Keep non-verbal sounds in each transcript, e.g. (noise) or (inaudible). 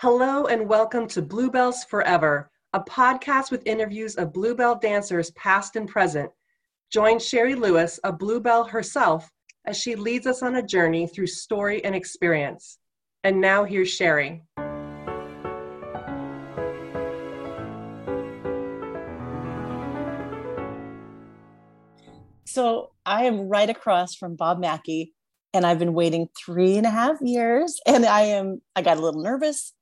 Hello and welcome to Bluebells Forever, a podcast with interviews of Bluebell dancers past and present. Join Sherry Lewis, a Bluebell herself, as she leads us on a journey through story and experience. And now here's Sherry. So I am right across from Bob Mackie, and I've been waiting three and a half years. And I am, I got a little nervous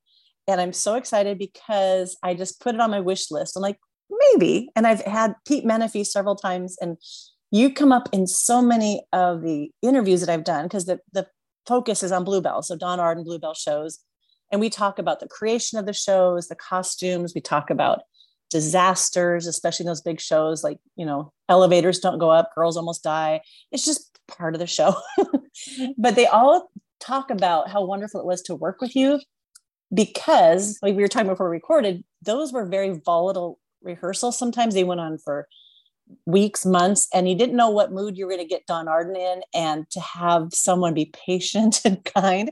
and I'm so excited because I just put it on my wish list. I'm like, maybe. And I've had Pete Menefee several times, and you come up in so many of the interviews that I've done because the, the focus is on Bluebell. So Don Arden Bluebell shows. And we talk about the creation of the shows, the costumes. We talk about disasters, especially those big shows like, you know, elevators don't go up, girls almost die. It's just part of the show. (laughs) but they all talk about how wonderful it was to work with you because like we were talking before we recorded those were very volatile rehearsals. Sometimes they went on for weeks months and you didn't know what mood you were going to get don arden in and to have someone be (laughs) patient and kind.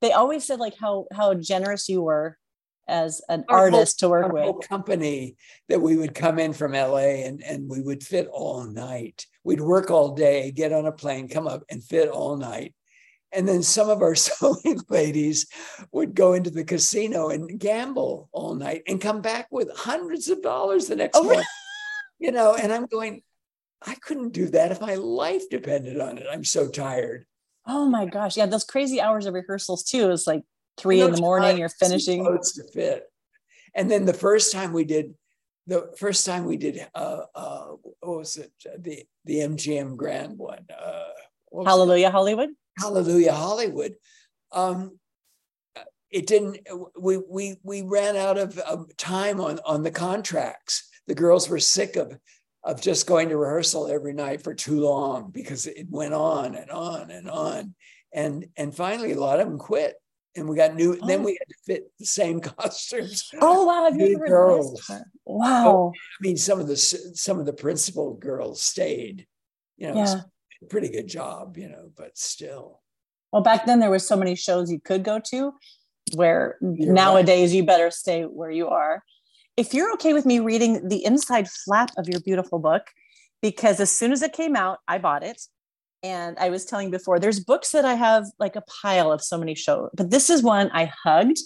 They always said like how how generous you were as an our artist whole, to work with. company that we would come in from la and and we would fit all night. We'd work all day get on a plane come up and fit all night and then some of our (laughs) sewing ladies would go into the casino and gamble all night and come back with hundreds of dollars the next oh, morning. you know, and I'm going, I couldn't do that if my life depended on it. I'm so tired. Oh my gosh. Yeah, those crazy hours of rehearsals too. It's like three in the morning, you're finishing. To fit. And then the first time we did the first time we did uh uh what was it? The the MGM Grand one. Uh Hallelujah Hollywood. Hallelujah Hollywood. Um, it didn't. We we we ran out of, of time on on the contracts. The girls were sick of of just going to rehearsal every night for too long because it went on and on and on. And and finally, a lot of them quit, and we got new. Oh. Then we had to fit the same (laughs) costumes. Oh wow! Never girls. Wow. Oh, I mean, some of the some of the principal girls stayed. You know, yeah pretty good job, you know, but still. Well, back then there was so many shows you could go to where you're nowadays right. you better stay where you are. If you're okay with me reading the inside flap of your beautiful book, because as soon as it came out, I bought it. And I was telling before, there's books that I have like a pile of so many shows, but this is one I hugged.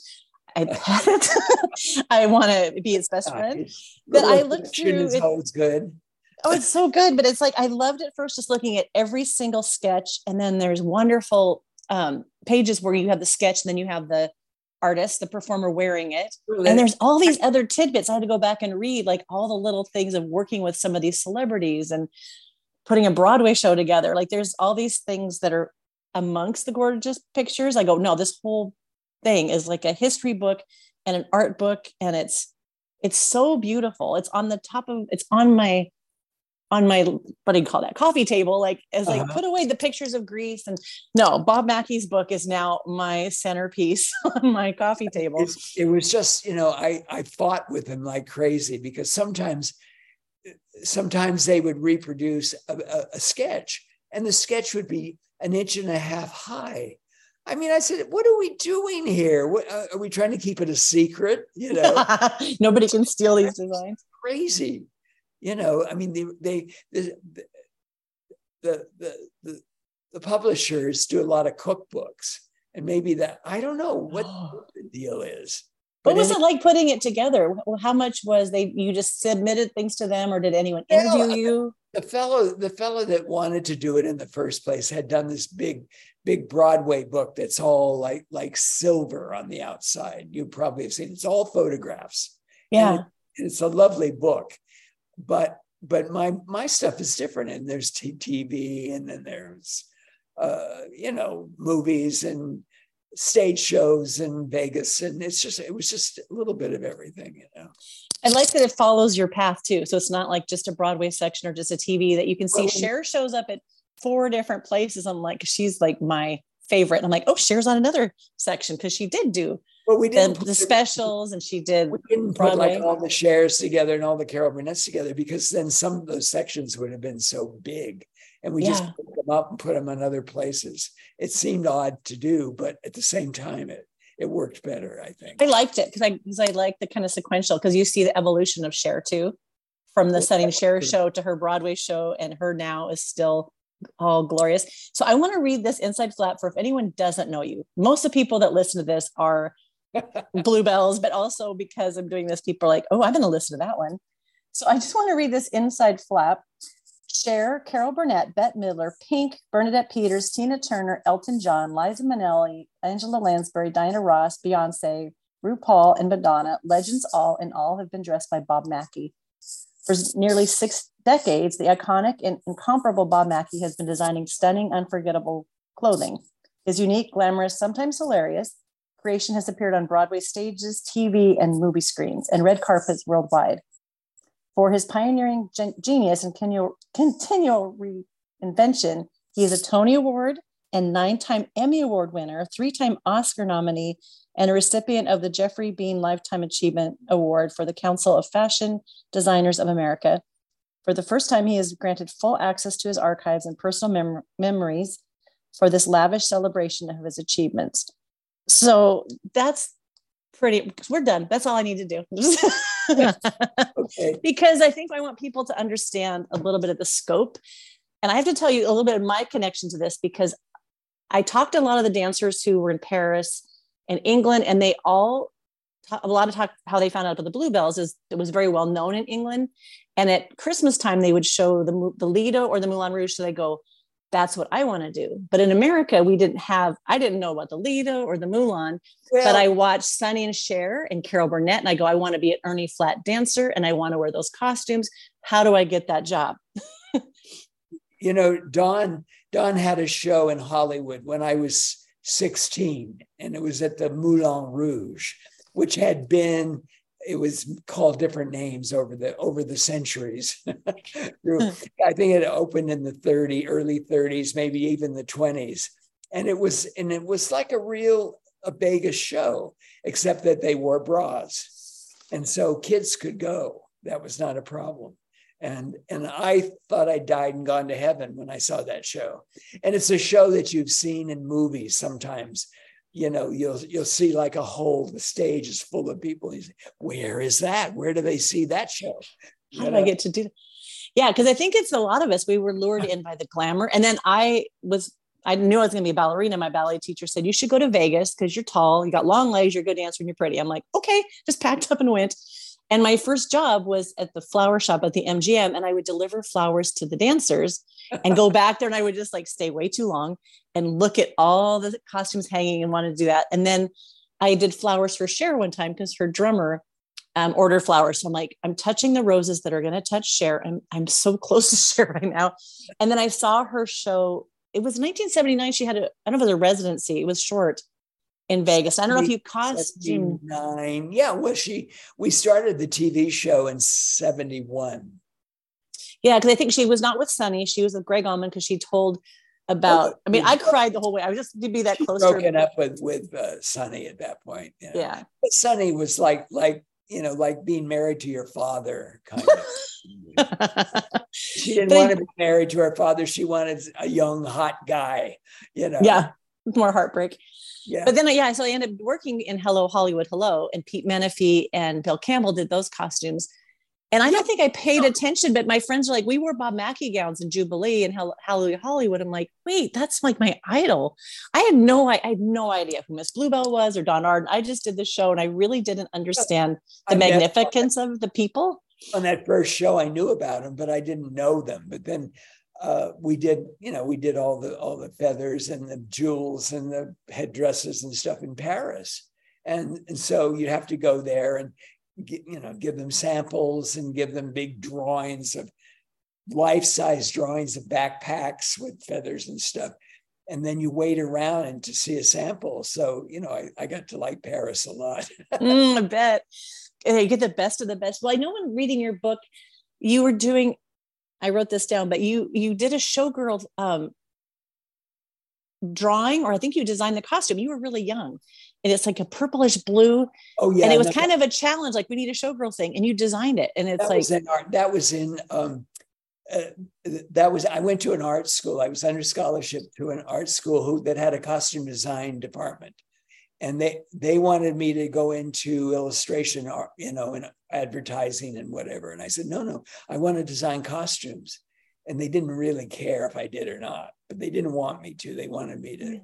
I (laughs) pet it. (laughs) I want to be its best friend. That I looked through. It's good oh, it's so good. But it's like I loved it first just looking at every single sketch. And then there's wonderful um, pages where you have the sketch, and then you have the artist, the performer wearing it. And there's all these other tidbits. I had to go back and read like all the little things of working with some of these celebrities and putting a Broadway show together. Like there's all these things that are amongst the gorgeous pictures. I go, no, this whole thing is like a history book and an art book. And it's it's so beautiful. It's on the top of it's on my on my what do you call that coffee table like as like uh-huh. put away the pictures of greece and no bob mackie's book is now my centerpiece (laughs) on my coffee table it, it was just you know i i fought with him like crazy because sometimes sometimes they would reproduce a, a, a sketch and the sketch would be an inch and a half high I mean, I said, what are we doing here? What, uh, are we trying to keep it a secret? You know, (laughs) nobody can steal these designs. Crazy. You know, I mean, they, they the, the, the, the, the publishers do a lot of cookbooks, and maybe that I don't know what (gasps) the deal is. What was it like putting it together? How much was they? You just submitted things to them, or did anyone interview you? The fellow, the fellow that wanted to do it in the first place, had done this big, big Broadway book that's all like like silver on the outside. You probably have seen. It's all photographs. Yeah, it, it's a lovely book but but my my stuff is different and there's tv and then there's uh, you know movies and stage shows in vegas and it's just it was just a little bit of everything you know I like that it follows your path too. So it's not like just a Broadway section or just a TV that you can see. Well, Cher shows up at four different places. I'm like, she's like my favorite. And I'm like, oh, Cher's on another section because she did do but we didn't the, the specials and she did we didn't put like all the Chers together and all the Carol Burnett's together because then some of those sections would have been so big and we yeah. just put them up and put them in other places. It seemed odd to do, but at the same time, it it worked better. I think I liked it because I because I like the kind of sequential because you see the evolution of Cher too, from the Setting Cher show to her Broadway show, and her now is still all glorious. So I want to read this inside flap for if anyone doesn't know you. Most of the people that listen to this are bluebells, but also because I'm doing this, people are like, oh, I'm going to listen to that one. So I just want to read this inside flap. Cher, Carol Burnett, Bette Midler, Pink, Bernadette Peters, Tina Turner, Elton John, Liza Minnelli, Angela Lansbury, Diana Ross, Beyonce, RuPaul, and Madonna, legends all and all have been dressed by Bob Mackie. For nearly six decades, the iconic and incomparable Bob Mackie has been designing stunning, unforgettable clothing. His unique, glamorous, sometimes hilarious creation has appeared on Broadway stages, TV, and movie screens, and red carpets worldwide. For his pioneering gen- genius and continual, continual reinvention, he is a Tony Award and nine time Emmy Award winner, three time Oscar nominee, and a recipient of the Geoffrey Beene Lifetime Achievement Award for the Council of Fashion Designers of America. For the first time, he is granted full access to his archives and personal mem- memories for this lavish celebration of his achievements. So that's pretty, we're done. That's all I need to do. (laughs) okay. Because I think I want people to understand a little bit of the scope. And I have to tell you a little bit of my connection to this because I talked to a lot of the dancers who were in Paris and England, and they all a lot of talk how they found out about the bluebells is it was very well known in England. And at Christmas time, they would show the the Lido or the Moulin Rouge. So they go, that's what I want to do. But in America, we didn't have, I didn't know about the Lido or the Moulin, well, but I watched Sonny and Cher and Carol Burnett, and I go, I want to be an Ernie Flatt dancer and I want to wear those costumes. How do I get that job? (laughs) you know, Don, Don had a show in Hollywood when I was 16, and it was at the Moulin Rouge, which had been it was called different names over the over the centuries. (laughs) Hmm. I think it opened in the 30, early 30s, maybe even the 20s. And it was and it was like a real a Vegas show, except that they wore bras. And so kids could go. That was not a problem. And and I thought I died and gone to heaven when I saw that show. And it's a show that you've seen in movies sometimes you know, you'll you'll see like a whole the stage is full of people. You say, Where is that? Where do they see that show? How did I get to do that? Yeah, because I think it's a lot of us. We were lured in by the glamour. And then I was I knew I was going to be a ballerina. My ballet teacher said, You should go to Vegas because you're tall, you got long legs, you're a good dancer, and you're pretty. I'm like, Okay, just packed up and went. And my first job was at the flower shop at the MGM, and I would deliver flowers to the dancers and go (laughs) back there. And I would just like stay way too long and look at all the costumes hanging and want to do that. And then I did flowers for Cher one time because her drummer um, ordered flowers. So I'm like, I'm touching the roses that are going to touch Cher. I'm, I'm so (laughs) close to Cher right now. And then I saw her show. It was 1979. She had a, I don't know if it was a residency. It was short in Vegas. I don't know if you costume nine. Yeah, well, she we started the TV show in 71. Yeah, because I think she was not with Sonny. She was with Gregg Allman because she told about. Oh, I mean, I cried the whole way. I was just to be that close. Broken up with with uh, Sonny at that point. You know? Yeah, but Sonny was like like you know like being married to your father kind of. she didn't (laughs) want to be married to her father. She wanted a young hot guy. You know. Yeah, more heartbreak. Yeah. But then, uh, yeah, so I ended up working in Hello Hollywood Hello, and Pete Menefee and Bill Campbell did those costumes. And I don't think I paid attention, but my friends are like, we wore Bob Mackie gowns in Jubilee and Hallelujah Hollywood. I'm like, wait, that's like my idol. I had no, I, had no idea who Miss Bluebell was or Don Arden. I just did the show and I really didn't understand the I magnificence of the people. On that first show, I knew about them, but I didn't know them. But then uh, we did, you know, we did all the all the feathers and the jewels and the headdresses and stuff in Paris, and and so you'd have to go there and you know give them samples and give them big drawings of life-size drawings of backpacks with feathers and stuff. And then you wait around and to see a sample. So you know i, I got to like paris a lot. (laughs) Mm, i bet. You get the best of the best. Well i know when reading your book you were doing I wrote this down, but you you did a showgirl um, drawing, or I think you designed the costume. You were really young, and it's like a purplish blue. Oh yeah, and it was no, kind of a challenge. Like we need a showgirl thing, and you designed it, and it's that like was in art. That was in. Um, uh, that was I went to an art school. I was under scholarship to an art school who that had a costume design department, and they they wanted me to go into illustration or you know and advertising and whatever. And i said no no i want to design costumes. And they didn't really care if i did or not but they didn't want me to. They wanted me to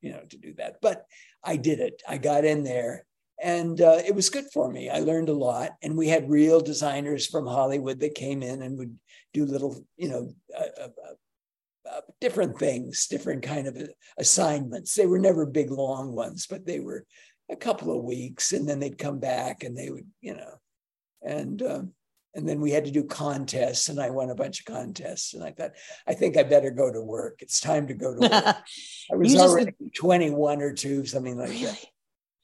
you know to do that. But i did it. I got in there and uh, it was good for me. I learned a lot. And we had real designers from hollywood that came in and would do little you know uh, uh, uh, different things, different kind of assignments. They were never big, long ones, but they were a couple of weeks, and then they'd come back and they would, you know, and um, and then we had to do contests, and I won a bunch of contests, and I thought, I think I better go to work. It's time to go to work. (laughs) I was already twenty one or two, something like really? that.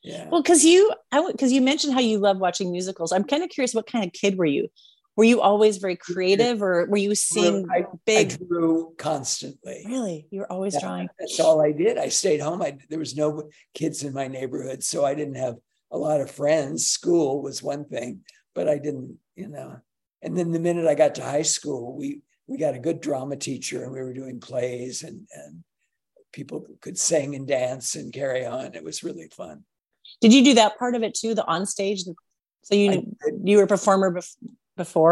Yeah. Well, because you, I, because you mentioned how you love watching musicals. I'm kind of curious, what kind of kid were you? Were you always very creative or were you seeing I, big I drew constantly. Really? You were always yeah, drawing that's all i did. I stayed home. I, there was no kids in my neighborhood so i didn't have a lot of friends. School was one thing but i didn't you know. And then the minute i got to high school we we got a good drama teacher and we were doing plays and and people could sing and dance and carry on. It was really fun. Did you do that part of it too the on stage? So you you were a performer before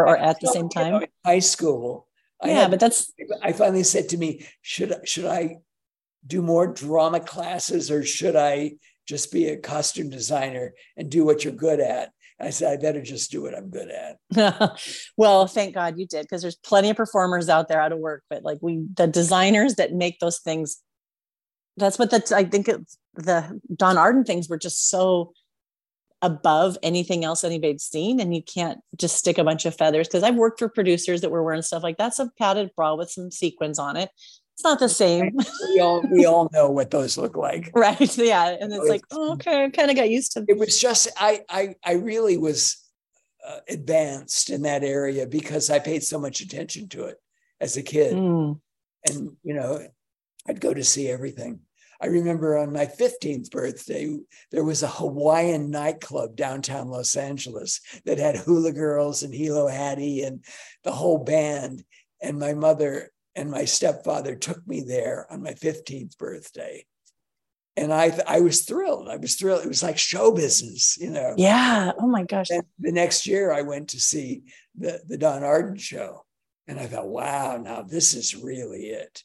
or at the same time? high school. Yeah, had, but that's. I finally said to me, should should I do more drama classes or should I just be a costume designer and do what you're good at? I said, I better just do what I'm good at. (laughs) well, thank God you did, because there's plenty of performers out there out of work, but like we, the designers that make those things, that's what the, I think it's the Don Arden things were just so above anything else anybody's seen and you can't just stick a bunch of feathers because i've worked for producers that were wearing stuff like that's a padded bra with some sequins on it. It's not the same. (laughs) We all we all know what those look like. Right yeah and it's like oh, okay i kind of got used to it It was just i i i really was uh, advanced in that area because i paid so much attention to it as a kid. Mm. and you know i'd go to see everything I remember on my 15th birthday, there was a Hawaiian nightclub downtown Los Angeles that had hula girls and Hilo Hattie and the whole band. And my mother and my stepfather took me there on my 15th birthday. And I, I was thrilled. I was thrilled. It was like show business, you know. Yeah. Oh my gosh. And the next year, I went to see the, the Don Arden show. And I thought, wow, now this is really it.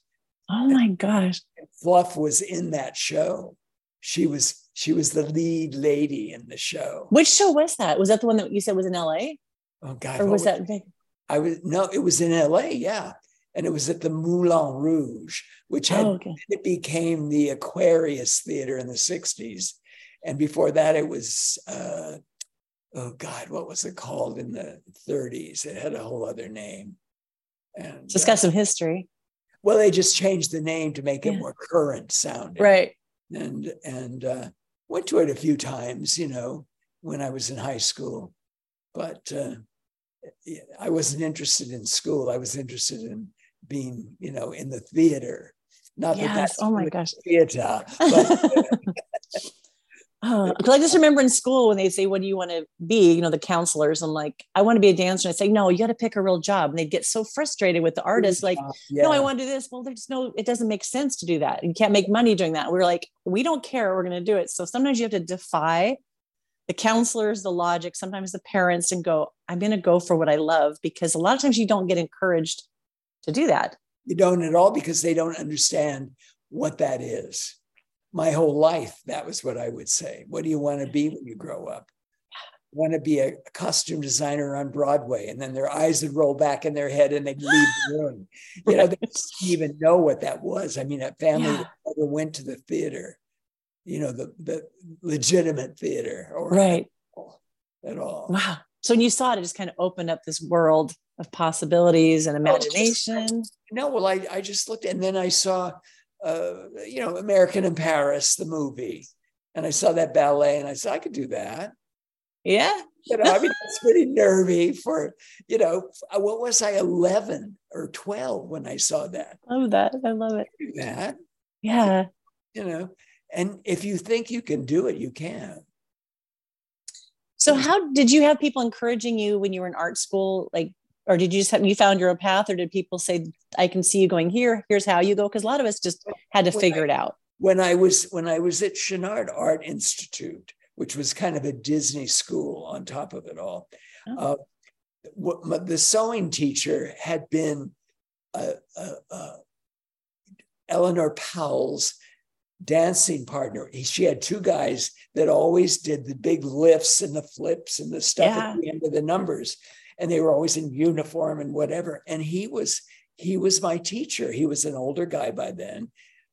Oh my gosh. Fluff was in that show. She was she was the lead lady in the show. Which show was that? Was that the one that you said was in LA? Oh God. Or was, was that big? I was no, it was in LA, yeah. And it was at the Moulin Rouge, which had oh, okay. it became the Aquarius Theater in the 60s. And before that, it was uh, oh God, what was it called in the 30s? It had a whole other name. And so it's got uh, some history. Well, they just changed the name to make it yeah. more current sounding. Right. And and uh, went to it a few times, you know, when I was in high school. But uh, I wasn't interested in school. I was interested in being, you know, in the theater. Not yes. that that's oh my gosh theater, but, (laughs) Because I just remember in school when they say, "What do you want to be?" You know, the counselors. I'm like, "I want to be a dancer." And I say, "No, you got to pick a real job." And they get so frustrated with the artist, like, yeah. "No, I want to do this." Well, there's no, it doesn't make sense to do that. You can't make money doing that. We're like, we don't care. We're going to do it. So sometimes you have to defy the counselors, the logic, sometimes the parents, and go, "I'm going to go for what I love," because a lot of times you don't get encouraged to do that. You don't at all because they don't understand what that is my whole life, that was what I would say. What do you want to be when you grow up? want to be a costume designer on Broadway. And then their eyes would roll back in their head and they'd leave the (gasps) room. You know, they didn't even know what that was. I mean, a family yeah. that never went to the theater, you know, the, the legitimate theater or right. at all. Wow. So when you saw it, it just kind of opened up this world of possibilities and imagination. Oh, just, no, well, I, I just looked and then I saw uh, you know, American in Paris, the movie. And I saw that ballet and I said, I could do that. Yeah. You know, I mean, it's pretty nervy for, you know, what was I, 11 or 12 when I saw that? Love that. I love it. that. Yeah. You know, and if you think you can do it, you can. So, how did you have people encouraging you when you were in art school? Like, or did you just have you found your own path or did people say i can see you going here here's how you go because a lot of us just had to figure I, it out when I was when I was at Chouinard Art Institute, which was kind of a Disney school on top of it all. Oh. Uh, what, the sewing teacher had been uh, uh, uh, Eleanor Powell's dancing partner. He, she had two guys that always did the big lifts and the flips and the stuff yeah. at the end of the numbers, and they were always in uniform and whatever. And he was he was my teacher. He was an older guy by then,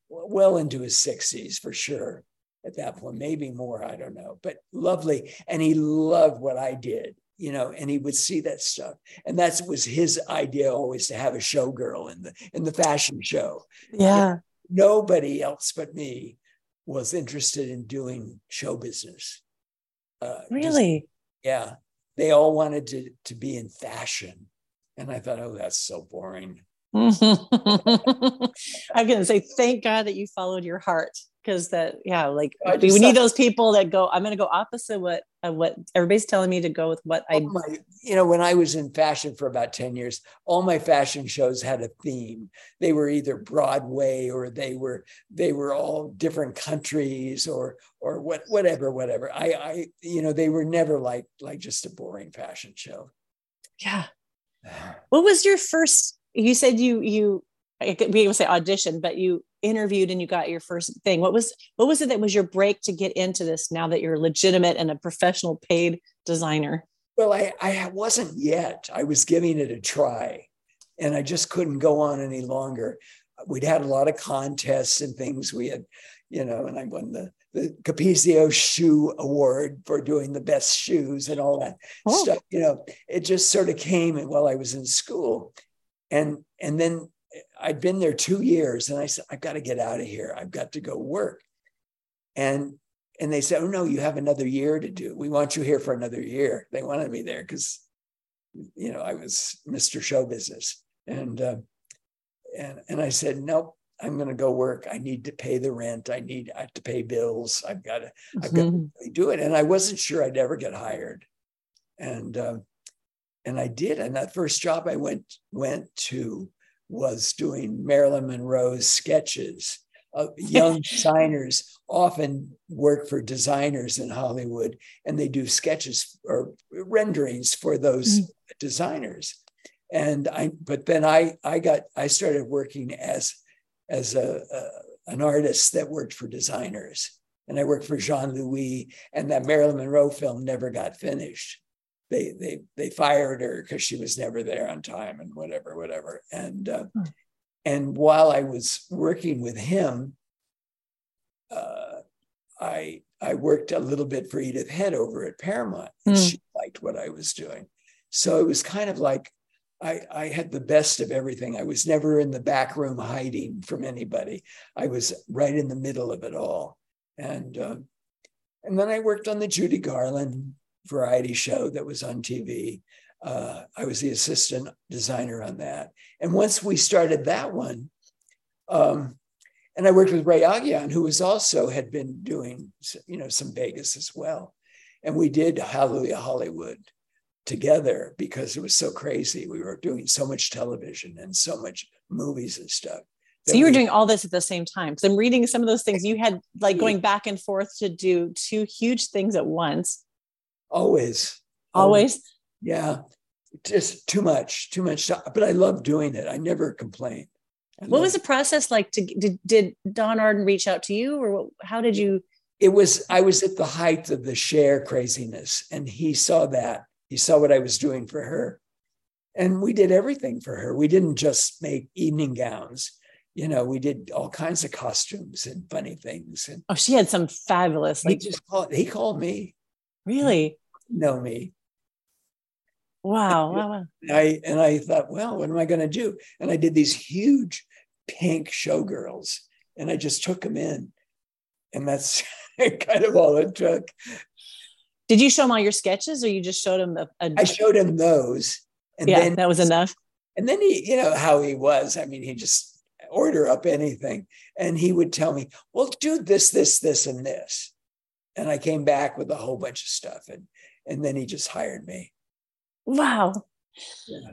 well into his sixties for sure. At that point, maybe more, I don't know, but lovely. And he loved what I did you know, and he would see that stuff. And that was his idea always to have a showgirl in the in the fashion show. Yeah. Nobody else but me was interested in doing show business. Uh, really? Just, yeah. They all wanted to to be in fashion. And I thought, oh, that's so boring. (laughs) I'm gonna say thank God that you followed your heart because that yeah like we need those people that go i'm going to go opposite what uh, what everybody's telling me to go with what i my, you know when i was in fashion for about 10 years all my fashion shows had a theme. They were either broadway or they were they were all different countries or or what whatever whatever. I i you know they were never like like just a boring fashion show. Yeah. (sighs) What was your first you said you you we would say audition, but you interviewed and you got your first thing. What was what was it that was your break to get into this now that you're legitimate and a professional paid designer? Well, I, I wasn't yet. I was giving it a try and I just couldn't go on any longer. We'd had a lot of contests and things. We had, you know, and I won the the Capezio Shoe Award for doing the best shoes and all that oh. stuff. You know, it just sort of came while I was in school, and and then I'd been there two years and I said, I've got to get out of here. I've got to go work. And and they said, Oh no, you have another year to do. We want you here for another year. They wanted me there because you know I was Mr. Show Business. And uh, and and I said, Nope, I'm gonna go work. I need to pay the rent. I need I have to pay bills. I've got to, I've got to mm-hmm. do it. And I wasn't sure I'd ever get hired. And uh, and I did. And that first job I went went to was doing Marilyn Monroe's sketches. Uh, (laughs) young designers often work for designers in Hollywood and they do sketches or renderings for those mm. designers. And I, but then I, I got, I started working as, as a, a an artist that worked for designers. And I worked for Jean Louis, and that Marilyn Monroe film never got finished they they they fired her because she was never there on time and whatever whatever and uh, hmm. and while I was working with him, uh, I I worked a little bit for Edith Head over at Paramount, and hmm. she liked what I was doing. So it was kind of like I, I had the best of everything. I was never in the back room hiding from anybody. I was right in the middle of it all. And um, and then I worked on the Judy Garland variety show that was on TV. Uh, I was the assistant designer on that. And once we started that one, um, and I worked with Ray Aghayan, who was also had been doing, you know, some Vegas as well. And we did Hallelujah Hollywood together because it was so crazy. We were doing so much television and so much movies and stuff. So you were we, doing all this at the same time. Because I'm reading some of those things. You had like going back and forth to do two huge things at once. Always. Always? yeah. Just too much, too much. Stuff. But I love doing it. I never complain. I what was the process like to did, did Don Arden reach out to you or how did you it was I was at the height of the Cher craziness and he saw that. He saw what I was doing for her. And we did everything for her. We didn't just make evening gowns. You know, we did all kinds of costumes and funny things. And oh, she had some fabulous. Like, he just called. He called me. Really? Know me. Wow. wow, wow. I and I thought, well, what am I going to do? And I did these huge pink showgirls, and I just took them in, and that's (laughs) kind of all it took. Did you show them all your sketches, or you just showed him? A, a... I showed him those, and yeah, then, that was enough. And then he, you know, how he was. I mean, he just order up anything, and he would tell me, "Well, do this, this, this, and this." And I came back with a whole bunch of stuff, and and then he just hired me. Wow.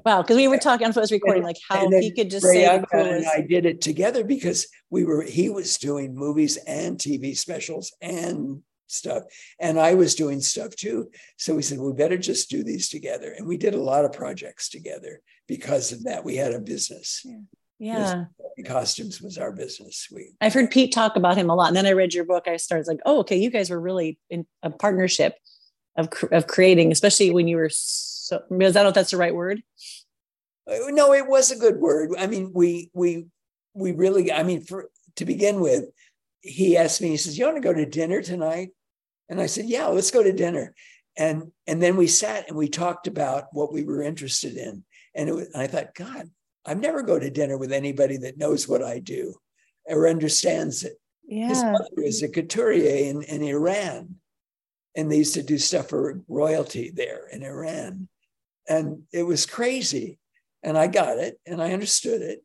Wow, because we were talking on first recording, like how he could just say the and I did it together because we were he was doing movies and TV specials and stuff, and I was doing stuff too. So we said we better just do these together, and we did a lot of projects together because of that. We had a business. Yeah. Yeah. Costumes was our business. We I've heard Pete talk about him a lot. And then I read your book. I started like, oh, okay, you guys were really in a partnership of, of creating, especially when you were so I don't know if that's the right word. Uh, no, it was a good word. I mean, we we we really, I mean, for to begin with, he asked me, he says, You want to go to dinner tonight? And I said, Yeah, let's go to dinner. And and then we sat and we talked about what we were interested in. And, it was, and I thought, God, I've never go to dinner with anybody that knows what I do or understands it. Yeah. His mother is a couturier in, in Iran, and they used to do stuff for royalty there in Iran. And it was crazy. And i got it and i understood it.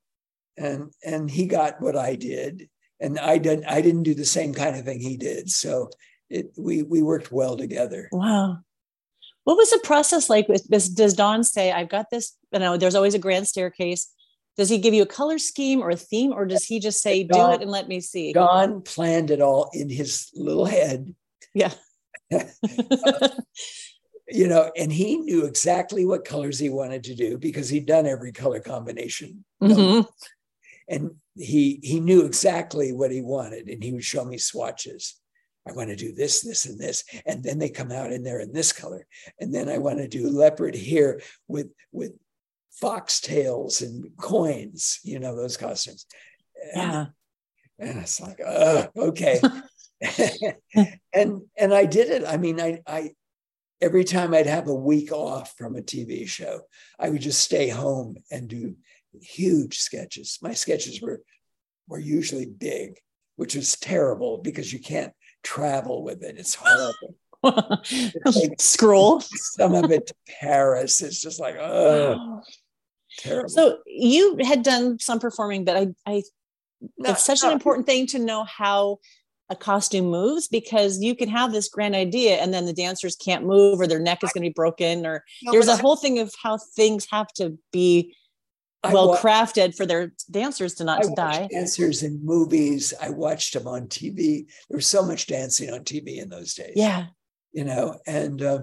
And and he got what i did. And i didn't i didn't do the same kind of thing he did. So it we we worked well together. Wow. What was the process like with this does don say i've got this you know there's always a grand staircase. Does he give you a color scheme or a theme or does he just say don, do it and let me see don planned it all in his little head. Yeah (laughs) you know, and he knew exactly what colors he wanted to do because he'd done every color combination. Mm-hmm. And he he knew exactly what he wanted, and he would show me swatches. I want to do this, this, and this, and then they come out and they're in this color, and then I want to do leopard here with with foxtails and coins, you know, those costumes. Yeah. And, and it's like, uh, okay. (laughs) (laughs) and and I did it. I mean, I I every time I'd have a week off from a TV show, I would just stay home and do huge sketches. My sketches were were usually big, which was terrible because you can't travel with it. It's horrible. (laughs) Scroll some of it to Paris. It's just like oh, terrible. So you had done some performing, but I, I it's such an important thing to know how a costume moves because you can have this grand idea and then the dancers can't move or their neck is going to be broken or no, there's a I, whole thing of how things have to be well crafted for their dancers to not to die. dancers in movies. I watched them on tv there was so much dancing on tv in those days. Yeah. You know and uh,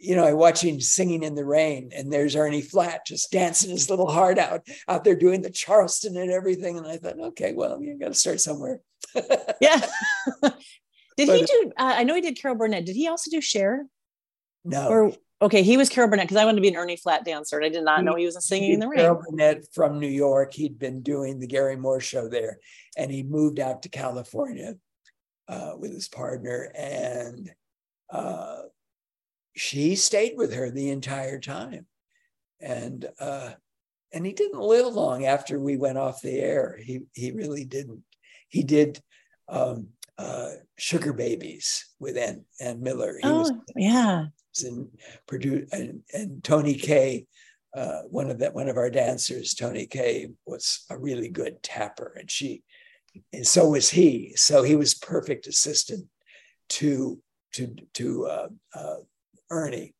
you know, I watching Singing in the Rain, and there's Ernie Flatt just dancing his little heart out out there doing the Charleston and everything. And I thought, okay, well, you got to start somewhere. (laughs) yeah. (laughs) did but, he do? Uh, I know he did Carol Burnett. Did he also do Cher? No. Or okay, he was Carol Burnett because I wanted to be an Ernie Flatt dancer, and I did not he, know he was a Singing in the Rain. Carol Burnett from New York. He'd been doing the Garry Moore show there, and he moved out to California uh, with his partner, and uh, she stayed with her the entire time, and uh, and he didn't live long after we went off the air. He he really didn't he did um, uh, Sugar Babies with Ann, Ann Miller. He oh, was, yeah. And, and, and Tony Kaye, uh, one of that one of our dancers, Tony Kaye, was a really good tapper, and she, and so was he. So he was perfect assistant to to to uh, uh, Ernie,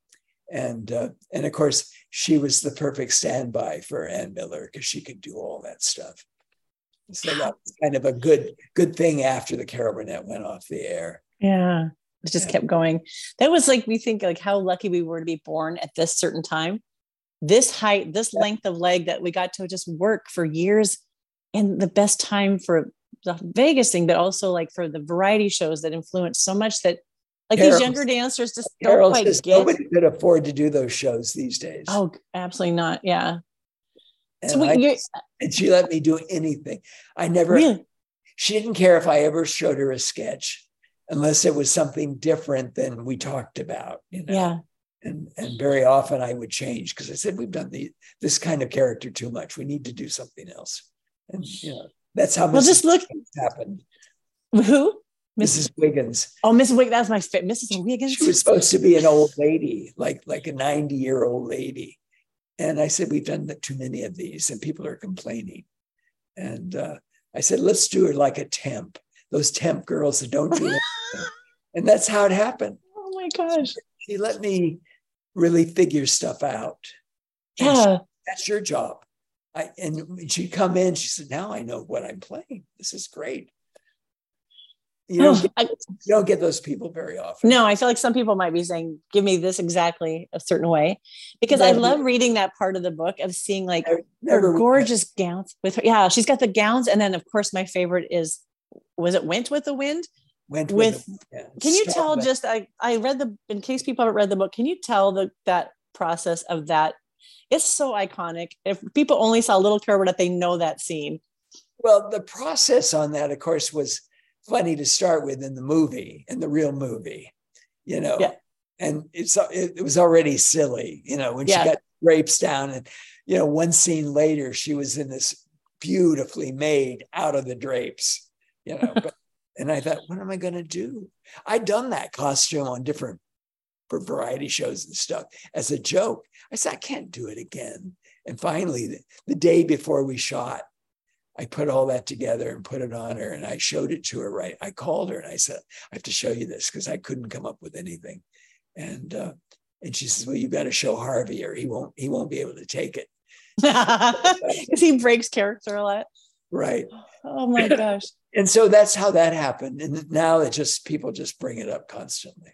and uh, and of course she was the perfect standby for Ann Miller because she could do all that stuff. So that was kind of a good good thing after the Carol went off the air. Yeah. It just yeah. kept going. That was like we think like how lucky we were to be born at this certain time. This height, this yeah. length of leg that we got to just work for years and the best time for the Vegas thing, but also like for the variety shows that influenced so much that like Carol, these younger dancers just don't quite get. Nobody could afford to do those shows these days. Oh, absolutely not. Yeah. And, so I, and she let me do anything. I never, really? she didn't care if I ever showed her a sketch unless it was something different than we talked about. You know? Yeah. And, and very often I would change because I said, we've done the, this kind of character too much. We need to do something else. And, you know, that's how well, Mrs. just look happened. Who? Mrs. Wiggins. Oh, Mrs. Wiggins. That's my fit. Mrs. Wiggins. She was supposed to be an old lady, like like a 90 year old lady. And I said, we've done too many of these and people are complaining. And uh, I said, let's do it like a temp, those temp girls that don't do (laughs) it. and that's how it happened. Oh my gosh. She let me really figure stuff out. Yeah. she- that's your job. I, and she'd come in, she said, Now I know what I'm playing. This is great. You don't, (gasps) get, you don't get those people very often. no, I feel like some people might be saying, "Give me this exactly a certain way," because I love reading that part of the book of seeing like her gorgeous gowns with her. Yeah, she's got the gowns, and then of course my favorite is was it "Went with the Wind." went with- with, the- yeah, Can you tell just I I read the in case people haven't read the book, can you tell the that process of that? It's so iconic. If people only saw Little Burnett, they know that scene. Well, the process on that, of course, was funny to start with in the movie, in the real movie, you know. Yeah. And it's it, it was already silly, you know, when Yeah. she got drapes down, and you know, one scene later, she was in this beautifully made out of the drapes, you know. (laughs) but, and I thought, what am I going to do? I'd done that costume on different for variety shows and stuff as a joke. I said, I can't do it again. And finally, the, the day before we shot, I put all that together and put it on her and I showed it to her. Right. I called her and I said, I have to show you this because I couldn't come up with anything. And uh, and she says, Well, you've got to show Harvey or he won't he won't be able to take it. (laughs) Because he breaks character a lot. Right. Oh my gosh. And so that's how that happened. And now it just people just bring it up constantly.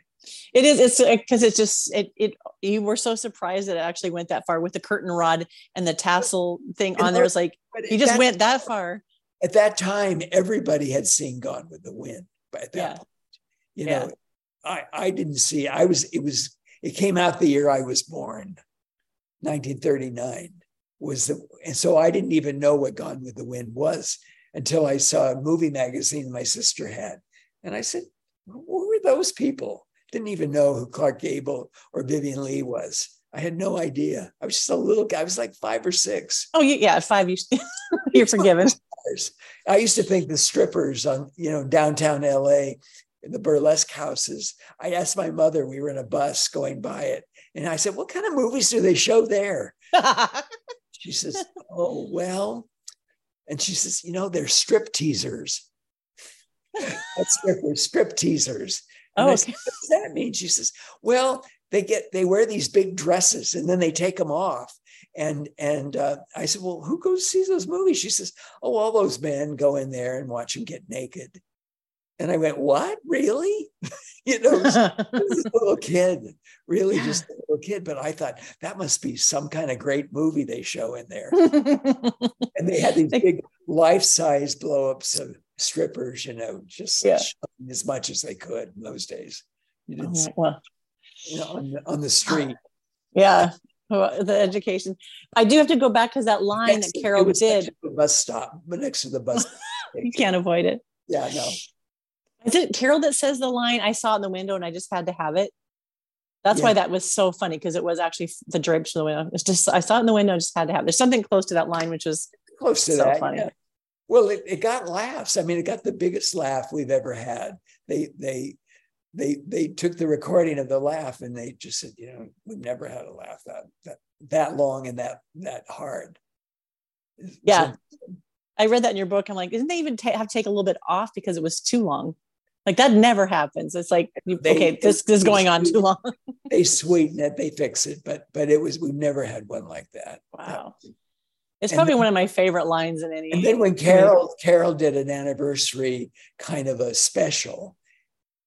It is. It's uh, because it's just it. It. You were so surprised that it actually went that far with the curtain rod and the tassel thing on there. It's like you just that- went that far. at that time, everybody had seen Gone with the Wind by that Yeah. point. You Yeah. know, I, I didn't see, I was, it was, it came out the year I was born, 1939 was the, and so I didn't even know what Gone with the Wind was until I saw a movie magazine my sister had. And I said, who were those people? Didn't even know who Clark Gable or Vivien Leigh was. I had no idea. I was just a little guy. I was like five or six. Oh yeah, five. You (laughs) you're forgiven. I used to think the strippers on, you know, downtown LA, in the burlesque houses. I asked my mother, we were in a bus going by it, and I said, What kind of movies do they show there? (laughs) She says, Oh, well. And she says, You know, they're strip teasers. (laughs) That's strippers, strip teasers. And Oh, said, what does that mean? She says, Well, they get they wear these big dresses and then they take them off. And and uh, I said, Well, who goes sees those movies? She says, Oh, all those men go in there and watch them get naked. And I went, What? Really? (laughs) you know, this little kid, really (laughs) just a little kid. But I thought that must be some kind of great movie they show in there. (laughs) And they had these big life-size blow-ups of strippers, you know, just Yeah. As much as they could in those days. You didn't oh, see well, you know, on, the, on the street. yeah. The education. I do have to go back because that line Next- that Carol did, the bus stop, but next to the bus. (laughs) you can't avoid it. Yeah, no. Is it Carol that says the line? I saw it in the window and I just had to have it. That's why that was so funny because it was actually the drapes to the window. It's just I saw it in the window, and just had to have. it. There's something close to that line, which was Close to So that. funny. yeah. Well, it, it got laughs. I mean, it got the biggest laugh we've ever had. They they they they took the recording of the laugh and they just said, you know, we've never had a laugh that that that long and that that hard. Yeah. I read that in your book. I'm like, didn't they even ta- have to take a little bit off because it was too long? Like that never happens. It's like, you- They- okay, this, this is going on too long. they sweeten it, they fix it, but but it was we've never had one like that. Wow. It's probably then- one of my favorite lines in any. And then when Carol Carol did an anniversary kind of a special,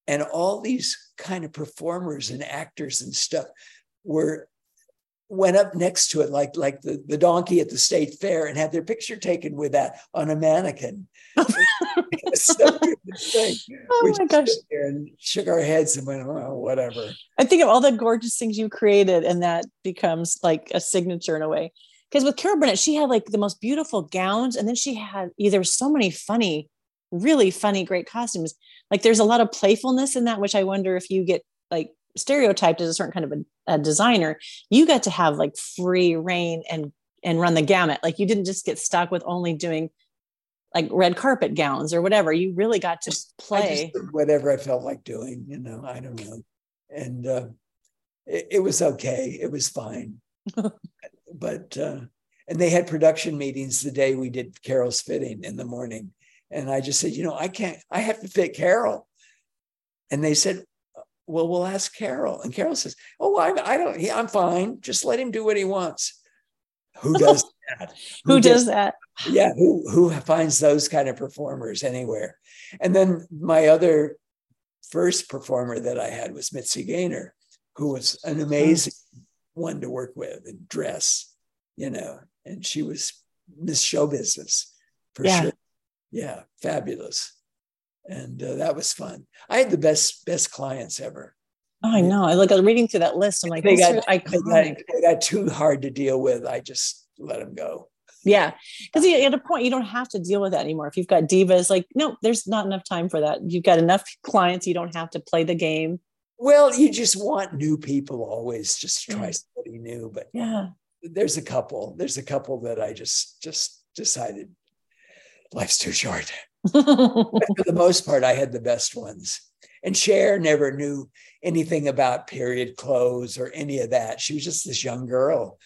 and all these kind of performers and actors and stuff were went up next to it like like the, the donkey at the state fair and had their picture taken with that on a mannequin. (laughs) So think. Oh we my gosh. and shook our heads and went, oh, whatever. I think of all the gorgeous things you created, and that becomes like a signature in a way. Because with Carol Burnett, she had like the most beautiful gowns, and then she had either so many funny, really funny, great costumes. Like there's a lot of playfulness in that, which I wonder if you get like stereotyped as a certain kind of a, a designer. You got to have like free reign and and run the gamut. Like you didn't just get stuck with only doing like red carpet gowns or whatever. You really got to I play. did whatever I felt like doing, you know, I don't know. And uh, it, it was okay. It was fine. (laughs) but, uh, and they had production meetings the day we did Carol's fitting in the morning. And I just said, you know, I can't, I have to fit Carol. And they said, well, we'll ask Carol. And Carol says, oh, I, I don't, he, I'm fine. Just let him do what he wants. Who (laughs) does that? who, who does, does that? Yeah. Who, who finds those kind of performers anywhere? And then my other first performer that I had was Mitzi Gaynor, who was an amazing one to work with and dress, you know, and she was Miss Show Business for yeah. sure. Yeah, fabulous and uh, that was fun. I had the best best clients ever. Oh, I know. I look at reading through that list. I'm like, they got, they got, they got too hard to deal with. I just let them go. Yeah, because at a point you don't have to deal with that anymore. If you've got divas, like no, there's not enough time for that. You've got enough clients. You don't have to play the game. Well, you just want new people always. Just try yeah. somebody new. But yeah, there's a couple. There's a couple that I just just decided life's too short. (laughs) for the most part, I had the best ones. And Cher never knew anything about period clothes or any of that. She was just this young girl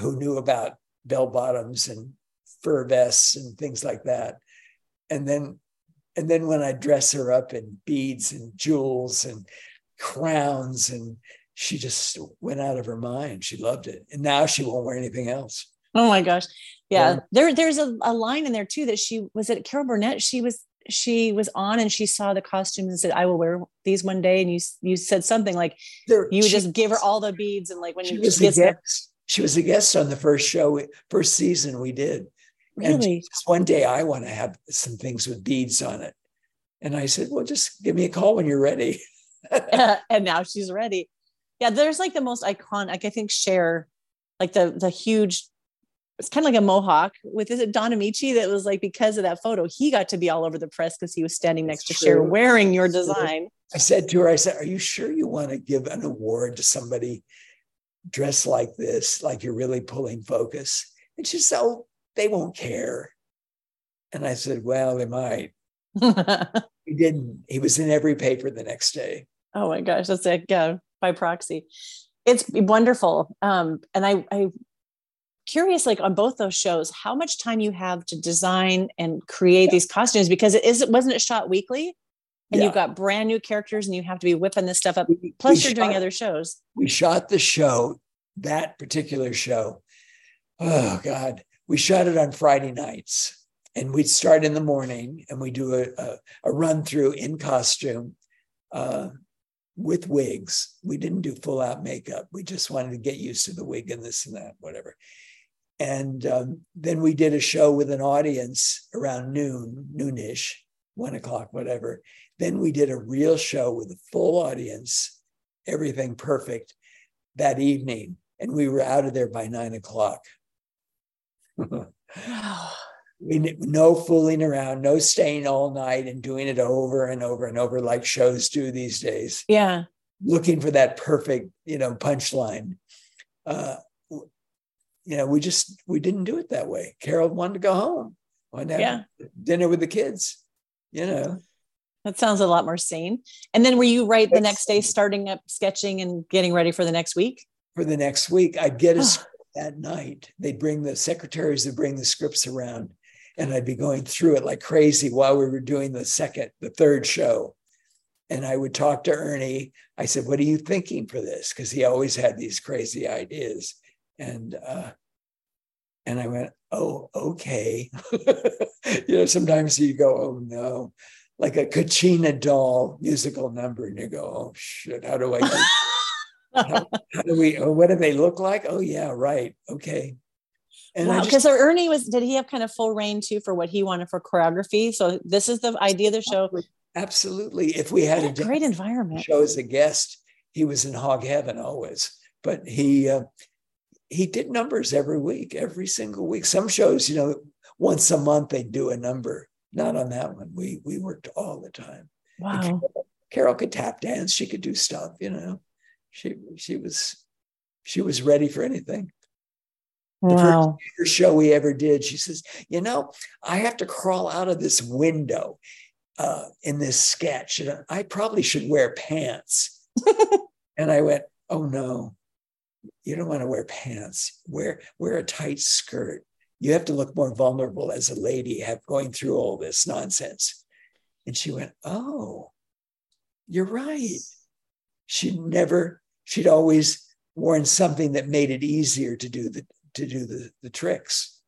who knew about bell bottoms and fur vests and things like that. And then, and then when I dress her up in beads and jewels and crowns, and she just went out of her mind. She loved it, and now she won't wear anything else. Oh my gosh. Yeah. yeah. There there's a, a line in there too that she was at Carol Burnett. She was she was on and she saw the costumes and said, I will wear these one day. And you you said something like there, you would just give her all the beads and like when she was a guest, she was a guest on the first show, first season we did. Really? And one day I want to have some things with beads on it. And I said, Well, just give me a call when you're ready. (laughs) (laughs) and now she's ready. Yeah, there's like the most iconic, I think Cher, like the the huge it's kind of like a mohawk with is it Don Ameche that was like because of that photo he got to be all over the press because he was standing next to Cher wearing your design. I said to her, I said, "Are you sure you want to give an award to somebody dressed like this, like you're really pulling focus?" And she said, "Oh, they won't care." And I said, "Well, they might." (laughs) he didn't. He was in every paper the next day. Oh my gosh, that's like yeah, by proxy. It's wonderful. Um, and I, I curious like on both those shows how much time you have to design and create these costumes because it is wasn't it shot weekly? And yeah. you've got brand new characters and you have to be whipping this stuff up. Plus we you're shot, doing other shows. we shot the show that particular show. Oh god. We shot it on friday nights and we'd start in the morning and we do a, a, a run through in costume uh, with wigs. We didn't do full out makeup. We just wanted to get used to the wig and this and that, whatever. And um, then we did a show with an audience around noon, noonish, one o'clock, whatever. Then we did a real show with a full audience, everything perfect that evening. And we were out of there by nine o'clock. (laughs) no fooling around, no staying all night and doing it over and over and over like shows do these days. Yeah. Looking for that perfect, you know, punchline. Uh, you know, we just we didn't do it that way. Carol wanted to go home, wanted to yeah. dinner with the kids. You know, that sounds a lot more sane. And then were you right the next day, starting up sketching and getting ready for the next week? For the next week, I'd get a script that night. They'd bring the secretaries to bring the scripts around, and I'd be going through it like crazy while we were doing the second, the third show. And I would talk to Ernie. I said, "What are you thinking for this?" Because he always had these crazy ideas and uh, and I went, oh, okay. (laughs) you know, sometimes you go, oh no, like a Kachina doll musical number, and you go, oh shit, how do I do? (laughs) how, how, do we? Oh, what do they look like? Oh yeah, right, okay. And wow, because Ernie was, did he have kind of full reign too for what he wanted for choreography? So this is the idea of the show. Absolutely. If we had a, a great environment show as a guest, he was in hog heaven always. But he uh, he did numbers every week, every single week. Some shows, you know, once a month they do a number. Not on that one. We we worked all the time. Wow. Carol, Carol could tap dance. She could do stuff. You know, she she was she was ready for anything. The wow. first show we ever did, she says, "You know, I have to crawl out of this window uh, in this sketch, and I probably should wear pants." (laughs) and I went, "Oh no, you don't want to wear pants. Wear wear a tight skirt. You have to look more vulnerable as a lady, have going through all this nonsense. And she went, Oh, you're right. She'd never, she'd always worn something that made it easier to do the to do the, the tricks.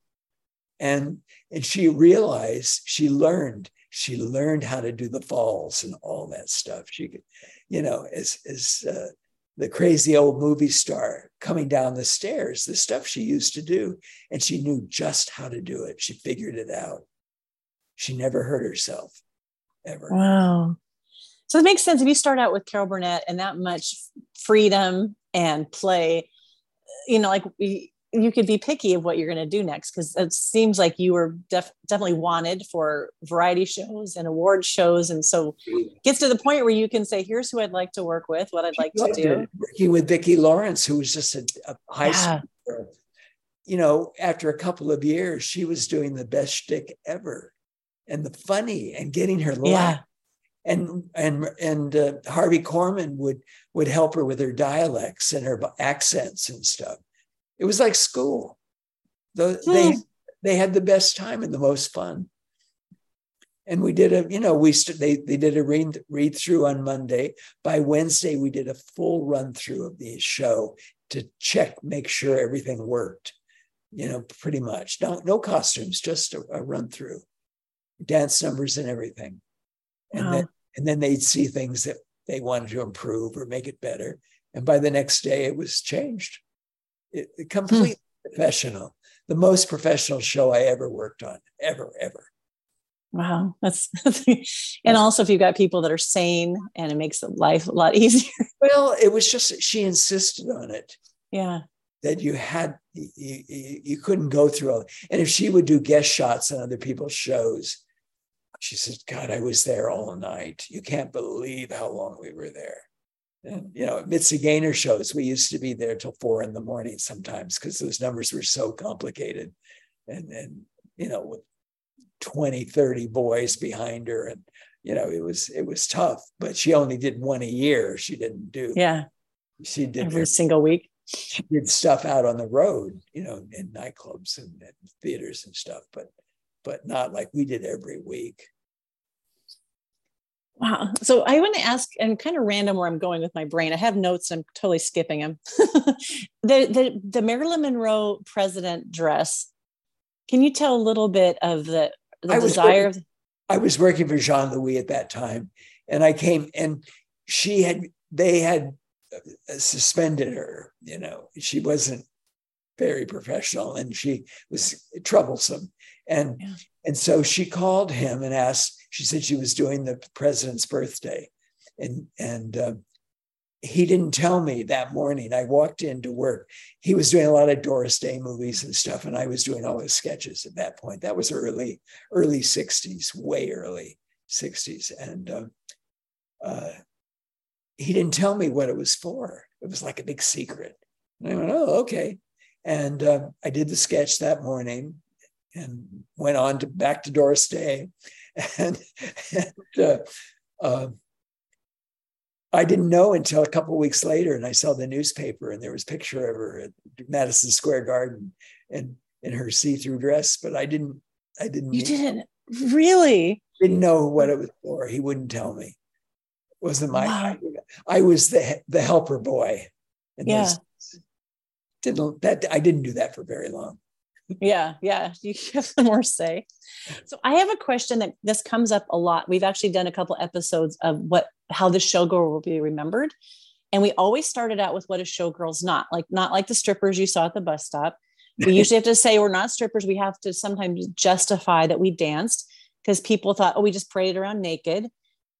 And and she realized, she learned, she learned how to do the falls and all that stuff. She could, you know, as as uh, the crazy old movie star coming down the stairs, the stuff she used to do, and she knew just how to do it. She figured it out. She never hurt herself, ever. Wow. So it makes sense if you start out with Carol Burnett and that much freedom and play, you know, like we, you could be picky of what you're going to do next because it seems like you were def- definitely wanted for variety shows and award shows and so gets to the point where you can say here's who i'd like to work with what i'd like to do. working with vicki lawrence who was just a, a high yeah. school you know after a couple of years she was doing the best shtick ever and the funny and getting her laugh. Yeah. and and and uh, harvey korman would would help her with her dialects and her accents and stuff it was like school. The, hmm. They they had the best time and the most fun. And we did a, you know, we st- they they did a read read through on Monday. By Wednesday, we did a full run through of the show to check, make sure everything worked. You know, pretty much. No, no costumes, just a, a run through, dance numbers and everything. And wow. then and then they'd see things that they wanted to improve or make it better. And by the next day, it was changed. It, it completely hmm. professional. The most professional show I ever worked on, ever, ever. Wow, that's (laughs) and also if you've got people that are sane and it makes life a lot (laughs) easier. Well, it was just she insisted on it. Yeah, that you had you, you, you couldn't go through all. And if she would do guest shots on other people's shows, she said, "God, I was there all night. You can't believe how long we were there." And, you know, Mitzi Gaynor shows, we used to be there till four in the morning sometimes because those numbers were so complicated. And, and, you know, with 20, 30 boys behind her. And, you know, it was, it was tough, but she only did one a year. She didn't do, yeah. She did every single week. She did stuff out on the road, you know, in nightclubs and, and theaters and stuff, but, but not like we did every week. Wow. So I want to ask, and kind of random where I'm going with my brain. I have notes. I'm totally skipping them. (laughs) the, the the Marilyn Monroe president dress. Can you tell a little bit of the the I desire? Working, I was working for Jean Louis at that time, and I came and she had they had uh, suspended her. You know, she wasn't very professional, and she was troublesome, and yeah. And so she called him and asked she said she was doing the president's birthday. And, and uh, he didn't tell me that morning. I walked into work. He was doing a lot of Doris Day movies and stuff, and I was doing all his sketches at that point. That was early, early 60s, way early 60s. And uh, uh, he didn't tell me what it was for. It was like a big secret. And I went, oh, okay. And uh, I did the sketch that morning and went on to back to Doris Day. (laughs) and, and uh, uh, I didn't know until a couple weeks later, and I saw the newspaper, and there was a picture of her at Madison Square Garden, and in her see-through dress. But I didn't. I didn't. You didn't really. Didn't know what it was for. He wouldn't tell me. It wasn't my. Wow. I, I, was the the helper boy. yeah. didn't that I didn't do that for very long yeah yeah you have some more say. So i have a question that this comes up a lot. We've actually done a couple episodes of what how the showgirl will be remembered. And we always started out with what a showgirl's not like not like the strippers you saw at the bus stop. We (laughs) usually have to say we're not strippers. We have to sometimes justify that we danced because people thought oh we just paraded around naked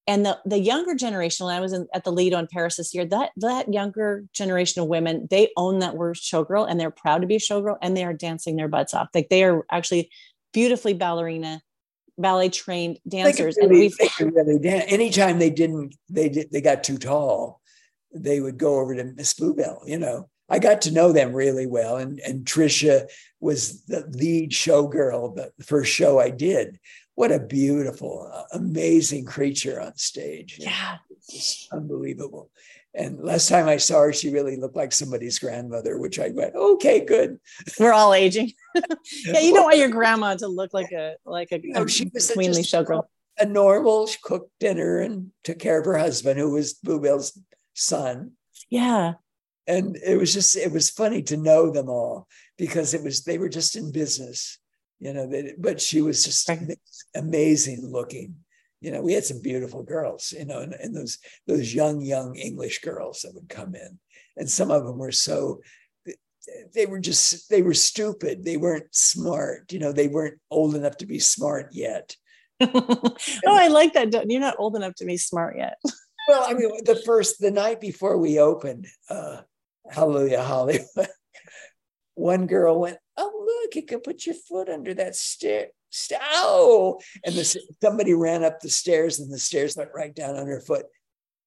and the, the younger generation when i was in, at the Lido de paris this year that that younger generation of women they own that word showgirl and they're proud to be a showgirl and they are dancing their butts off like they are actually beautifully ballerina ballet trained dancers really, and we've really dance. anytime they didn't they did they got too tall they would go over to miss bluebell you know i got to know them really well and and trisha was the lead showgirl the first show i did what a beautiful, uh, amazing creature on stage. Yeah. It's unbelievable. And last time I saw her, she really looked like somebody's grandmother, which I went, okay, good. We're all aging. (laughs) yeah, you don't want your grandma to look like a like a, no, she was queenly showgirl. A normal, she cooked dinner and took care of her husband, who was Bluebell's son. Yeah. And it was just, it was funny to know them all because it was, they were just in business, you know, they, but she was just Right. Amazing looking. You know, we had some beautiful girls, you know, and, and those, those young, young English girls that would come in. And some of them were so, they were just, they were stupid. They weren't smart, you know, they weren't old enough to be smart yet. (laughs) oh, I like that. You're not old enough to be smart yet. Well, I mean, the first, the night before we opened, uh, Hallelujah Hollywood, one girl went, "Oh, look, you can put your foot under that stair." st- Oh, and this, somebody ran up the stairs, and the stairs went right down on her foot.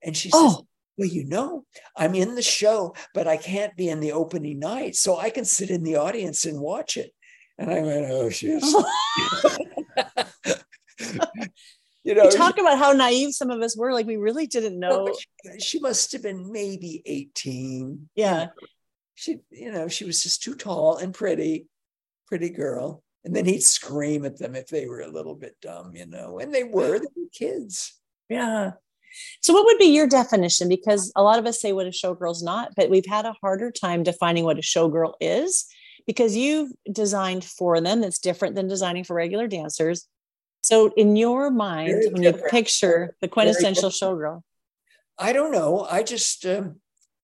And she says, Oh, "Well, you know, I'm in the show, but I can't be in the opening night, so I can sit in the audience and watch it." And I went, "Oh shit." (laughs) you know, you talk about how naive some of us were. Like we really didn't oh, know. she, she must have been maybe 18. Yeah. She you know she was just too tall and pretty pretty girl and then he'd scream at them if they were a little bit dumb you know and they were they were kids Yeah. So, what would be your definition? Because a lot of us say what a showgirl's not, but we've had a harder time defining what a showgirl is because you've designed for them that's different than designing for regular dancers. So, in your mind, Very when you picture the quintessential showgirl, i don't know i just um,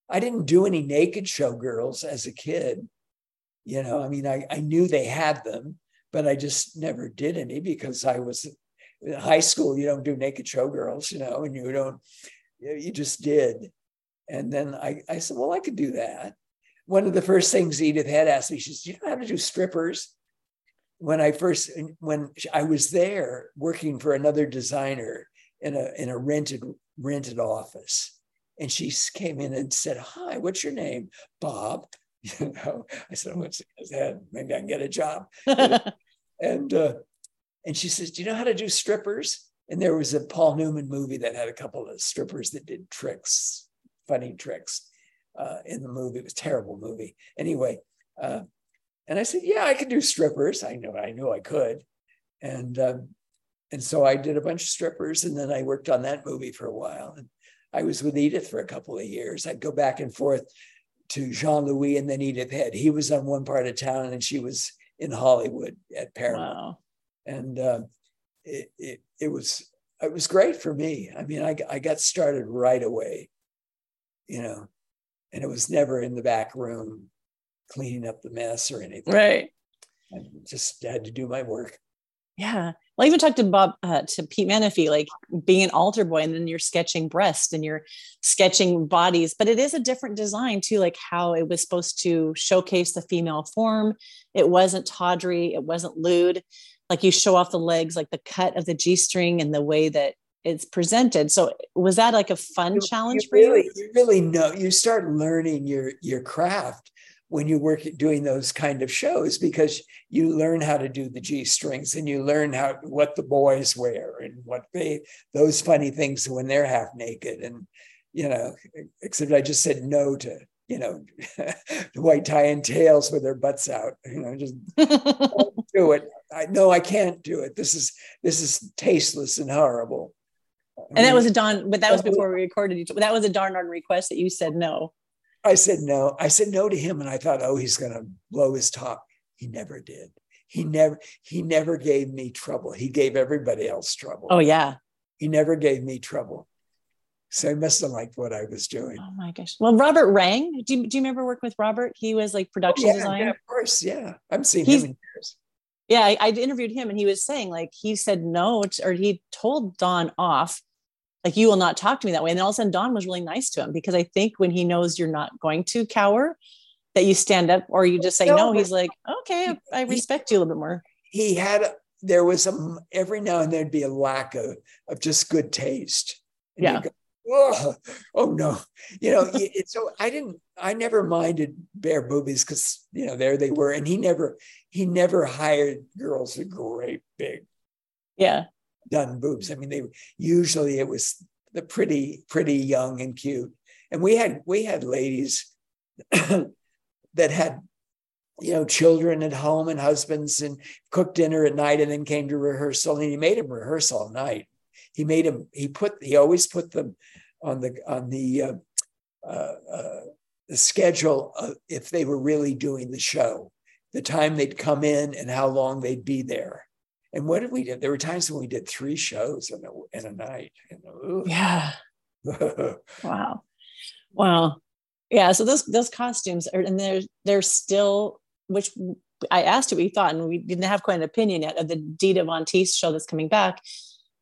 i didn't do any naked showgirls as a kid. You know i mean I, I knew they had them but i just never did any because i was in high school you don't do naked showgirls you know and you don't you just did. And then i i said well i could do that. One of the first things edith had asked me she says you know how to do strippers? When i first when i was there working for another designer in a in a rented rented office and she came in and said hi what's your name bob (laughs) you know i said I'm going to his head. maybe i can get a job (laughs) and uh, and she says, "Do you know how to do strippers?" And there was a Paul Newman movie that had a couple of strippers that did tricks, funny tricks uh, in the movie. It was a terrible movie. Anyway, uh, and I said, "Yeah, I could do strippers. I know, I knew I could." And um, and so I did a bunch of strippers, and then I worked on that movie for a while. And I was with Edith for a couple of years. I'd go back and forth to Jean Louis and then Edith Head. He was on one part of town, and she was in Hollywood at Paramount wow. and uh, it, it it was it was great for me. I mean, I I got started right away, you know, and it was never in the back room cleaning up the mess or anything. Right. I just had to do my work. Yeah. Well, I even talked to Bob, uh, to Pete Menefee, like being an altar boy, and then you're sketching breasts and you're sketching bodies, but it is a different design too, like how it was supposed to showcase the female form. It wasn't tawdry, it wasn't lewd. Like you show off the legs, like the cut of the G string and the way that it's presented. So was that like a fun challenge you for you? you really know you start learning your your craft when you work at doing those kind of shows because you learn how to do the G strings and you learn how what the boys wear and what they those funny things when they're half naked and you know except I just said no to you know (laughs) the white tie and tails with their butts out you know just (laughs) do it I no I can't do it this is this is tasteless and horrible I and that was a Donn, but that was before we recorded. That was a Donn Arden request that you said no. I said no. I said no to him, and I thought, oh, he's going to blow his top. He never did. He never. He never gave me trouble. He gave everybody else trouble. Oh yeah. He never gave me trouble. So he must have liked what I was doing. Oh my gosh. Well, Robert Rang, do you, do you remember work with Robert? He was like production oh, yeah, design. yeah, of course. Yeah, I've seen He's- him in years. Yeah. I, I interviewed him and he was saying like he said no, t- or he told Donn off, like you will not talk to me that way. And then all of a sudden Donn was really nice to him because I think when he knows you're not going to cower, that you stand up or you just say No, no, he's like, okay, I respect you a little bit more. He had. There was a every now and then, there'd be a lack of of just good taste. And Yeah. go, oh, oh no you know so i didn't i never minded bare boobies because you know there they were and he never he never hired girls with great big Yeah. Done boobs. I mean they usually it was the pretty pretty young and cute. And we had we had ladies (coughs) that had you know children at home and husbands and cooked dinner at night and then came to rehearsal. And he made them rehearse all night. He made him he put he always put them on the on the uh, uh, uh, the schedule if they were really doing the show, the time they'd come in and how long they'd be there. And what did we do? There were times when we did three shows in a, in a night. And, yeah. (laughs) wow. Wow. Yeah. So those those costumes are, and they're they're still, which I asked you what you thought, and we didn't have quite an opinion yet of the Dita Von Teese show that's coming back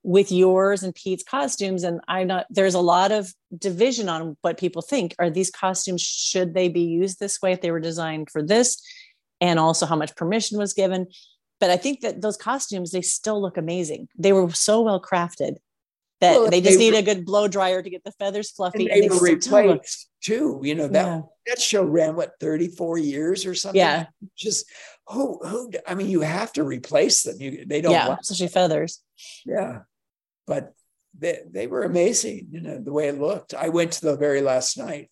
with yours and Pete's costumes. And I'm not, there's a lot of division on what people think. Are these costumes, should they be used this way if they were designed for this? And also how much permission was given. But I think that those costumes, they still look amazing. They were so well crafted that well, they just they need were, a good blow dryer to get the feathers fluffy. And they, and they were replaced too. You know, that yeah. that show ran what 34 years or something. Yeah. Just who who I mean, you have to replace them. You they don't yeah, especially feathers. Yeah but they, they were amazing, you know, the way it looked. I went to the very last night